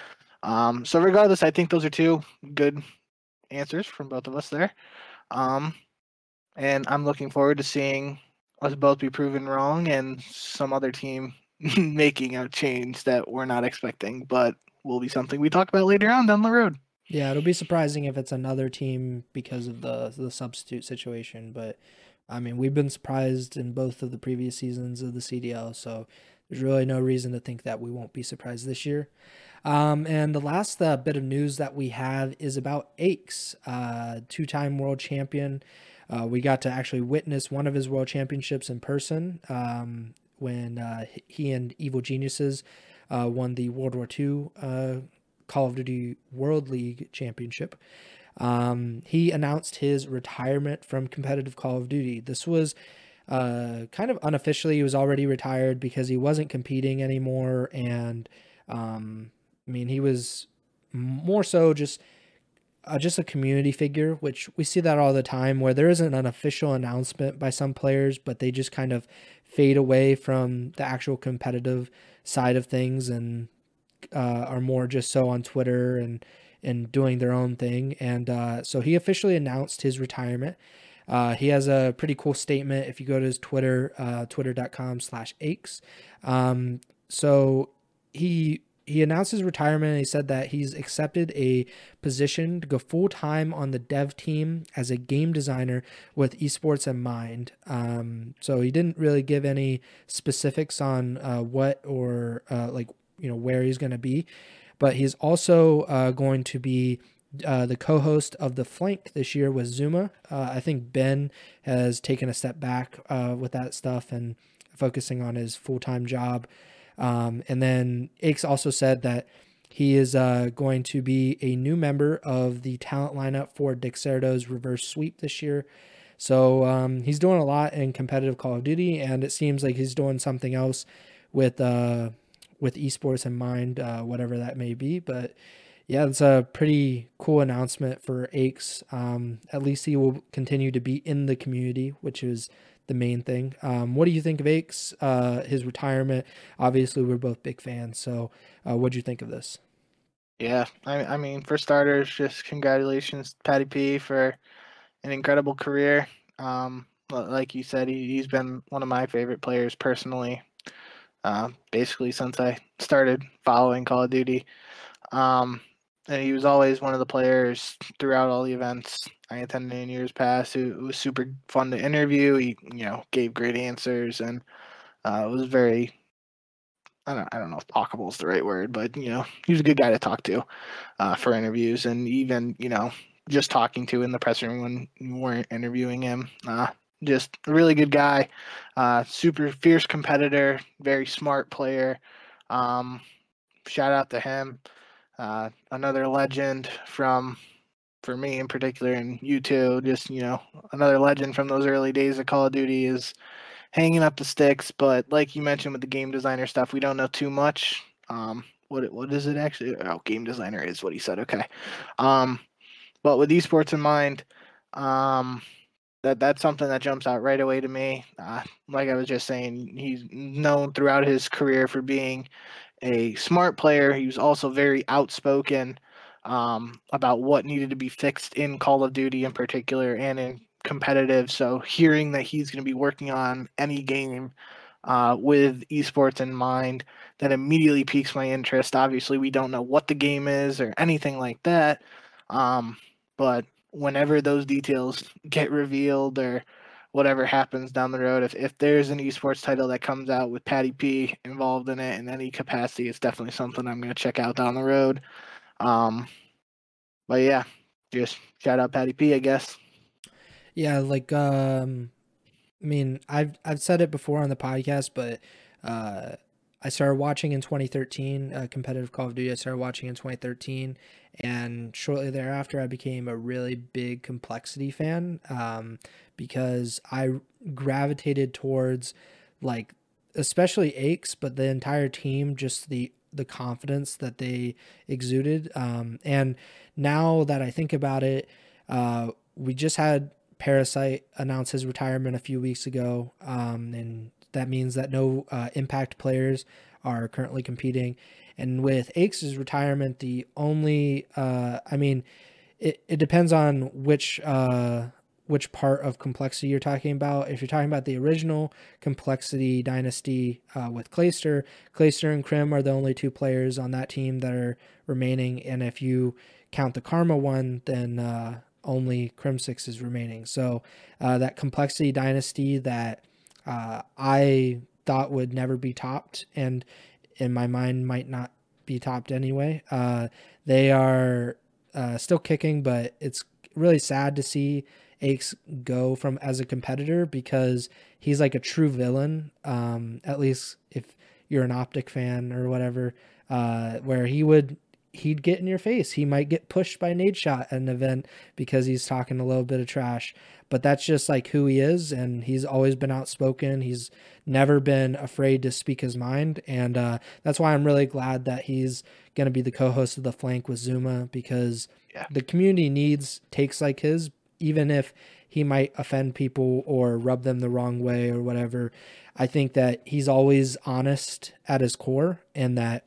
Um, so regardless, I think those are two good answers from both of us there. Um, and I'm looking forward to seeing us both be proven wrong and some other team making a change that we're not expecting, but will be something we talk about later on down the road.
Yeah, it'll be surprising if it's another team because of the the substitute situation, but I mean, we've been surprised in both of the previous seasons of the CDL, so there's really no reason to think that we won't be surprised this year. Um, and the last uh, bit of news that we have is about Aches, uh, two time world champion. Uh, we got to actually witness one of his world championships in person um, when uh, he and Evil Geniuses uh, won the World War II uh, Call of Duty World League Championship. Um, he announced his retirement from competitive Call of Duty. This was uh, kind of unofficially. He was already retired because he wasn't competing anymore, and um, I mean he was more so just uh, just a community figure, which we see that all the time, where there isn't an official announcement by some players, but they just kind of fade away from the actual competitive side of things and uh, are more just so on Twitter and and doing their own thing. And uh, so he officially announced his retirement. Uh, he has a pretty cool statement. If you go to his Twitter, uh, twitter.com slash aches. Um, so he he announced his retirement and he said that he's accepted a position to go full time on the dev team as a game designer with esports in mind. Um, so he didn't really give any specifics on uh, what or uh, like you know where he's going to be but he's also uh, going to be uh, the co-host of the flank this year with Zuma. Uh, I think Ben has taken a step back uh, with that stuff and focusing on his full-time job. Um, and then Aches also said that he is uh, going to be a new member of the talent lineup for Dexerto's reverse sweep this year. So um, he's doing a lot in competitive Call of Duty, and it seems like he's doing something else with uh, with esports in mind, uh, whatever that may be. But yeah, it's a pretty cool announcement for Aches. Um, at least he will continue to be in the community, which is the main thing. Um, what do you think of Aches? Uh, his retirement. Obviously, we're both big fans. So, uh, what do you think of this?
Yeah, I, I mean, for starters, just congratulations, Patty P, for an incredible career. Um, like you said, he, he's been one of my favorite players personally uh, basically since I started following Call of Duty. Um, and he was always one of the players throughout all the events I attended in years past. It, was super fun to interview. He, you know, gave great answers and uh, it was very. I don't, I don't know if talkable is the right word, but you know, he was a good guy to talk to uh, for interviews, and even you know, just talking to in the press room when we weren't interviewing him. Uh, just a really good guy, uh, super fierce competitor, very smart player. Um, shout out to him. Uh, another legend from, for me in particular, and you too. Just you know, another legend from those early days of Call of Duty is hanging up the sticks. But like you mentioned with the game designer stuff, we don't know too much. Um, what what is it actually? Oh, game designer is what he said. Okay. Um, but with esports in mind, um, that that's something that jumps out right away to me. Uh, like I was just saying, he's known throughout his career for being a smart player. He was also very outspoken um, about what needed to be fixed in Call of Duty in particular and in competitive. So hearing that he's going to be working on any game uh, with esports in mind, that immediately piques my interest. Obviously, we don't know what the game is or anything like that. Um, but whenever those details get revealed or whatever happens down the road, if, if there's an esports title that comes out with Patty P involved in it in any capacity, it's definitely something I'm going to check out down the road. Um, but yeah, just shout out Patty P, I guess.
Yeah, like um, I mean, I've I've said it before on the podcast, but uh, I started watching in 2013, uh, competitive Call of Duty. I started watching in 2013, and shortly thereafter, I became a really big complexity fan um, because I gravitated towards like, especially Aches, but the entire team, just the the confidence that they exuded. Um, and now that I think about it, uh, we just had Parasite announced his retirement a few weeks ago, um, and that means that no uh, Impact players are currently competing. And with Aches' retirement, the only, uh, I mean, it, it depends on which uh, which part of complexity you're talking about. If you're talking about the original complexity dynasty uh, with Clayster, Clayster and Crim are the only two players on that team that are remaining. And if you count the Karma one, then uh, only six is remaining. So uh, that complexity dynasty that uh, I thought would never be topped, and in my mind might not be topped anyway. Uh, they are uh, still kicking, but it's really sad to see Aches go from as a competitor because he's like a true villain. Um, at least if you're an optic fan or whatever, uh, where he would he'd get in your face. He might get pushed by Nadeshot at an event because he's talking a little bit of trash. But that's just like who he is, and he's always been outspoken. He's never been afraid to speak his mind, and uh, that's why I'm really glad that he's going to be the co-host of the Flank with Zuma because yeah. the community needs takes like his, even if he might offend people or rub them the wrong way or whatever. I think that he's always honest at his core, and that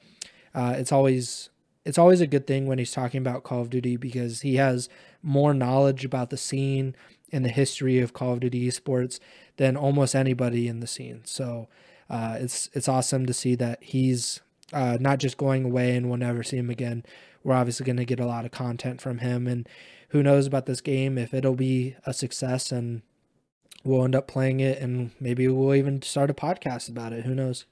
uh, it's always it's always a good thing when he's talking about Call of Duty because he has more knowledge about the scene and the history of Call of Duty esports than almost anybody in the scene. So uh, it's it's awesome to see that he's uh, not just going away and we'll never see him again. We're obviously going to get a lot of content from him, and who knows about this game if it'll be a success and we'll end up playing it, and maybe we'll even start a podcast about it. Who knows?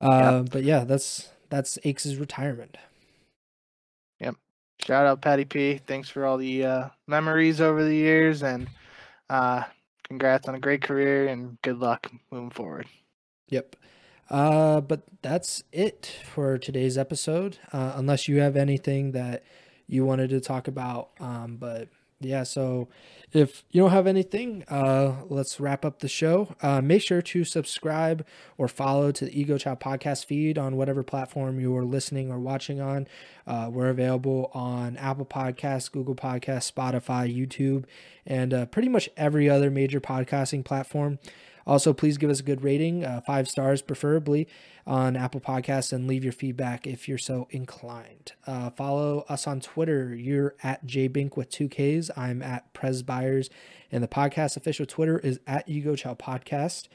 Uh, yep. But yeah, that's that's Aches' retirement.
Yep. Shout out Patty P. Thanks for all the uh, memories over the years, and uh, congrats on a great career and good luck moving forward.
Yep. Uh, but that's it for today's episode. Uh, unless you have anything that you wanted to talk about, um, but yeah, so if you don't have anything, uh, let's wrap up the show. Uh, make sure to subscribe or follow to the Ego Chow podcast feed on whatever platform you are listening or watching on. Uh, we're available on Apple Podcasts, Google Podcasts, Spotify, YouTube, and uh, pretty much every other major podcasting platform. Also, please give us a good rating, uh, five stars preferably, on Apple Podcasts and leave your feedback if you're so inclined. Uh, follow us on Twitter. You're at jbink with two Ks. I'm at Presbyers, and the podcast official Twitter is at Ego Chow Podcast.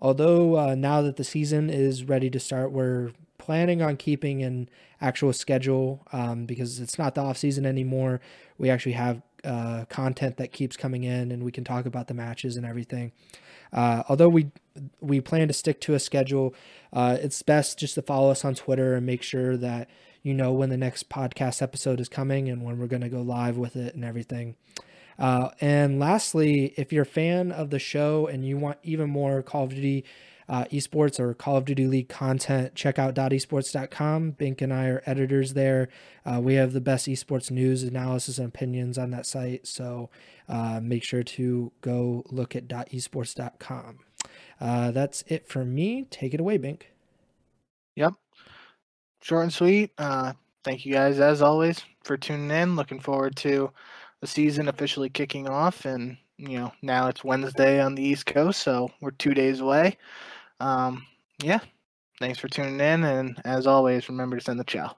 Although uh, now that the season is ready to start, we're planning on keeping an actual schedule um, because it's not the off season anymore. We actually have uh, content that keeps coming in, and we can talk about the matches and everything. Uh, although we we plan to stick to a schedule, uh, it's best just to follow us on Twitter and make sure that you know when the next podcast episode is coming and when we're going to go live with it and everything. Uh, and lastly, if you're a fan of the show and you want even more Call of Duty uh, esports or Call of Duty League content, check out .esports.com. Bink and I are editors there. Uh, we have the best esports news, analysis, and opinions on that site. So uh, make sure to go look at .esports.com. Uh, that's it for me. Take it away, Bink.
Yep. Short and sweet. Uh, thank you guys, as always, for tuning in. Looking forward to the season officially kicking off and you know now it's wednesday on the east coast so we're two days away um, yeah, thanks for tuning in. And as always, remember to send the chow.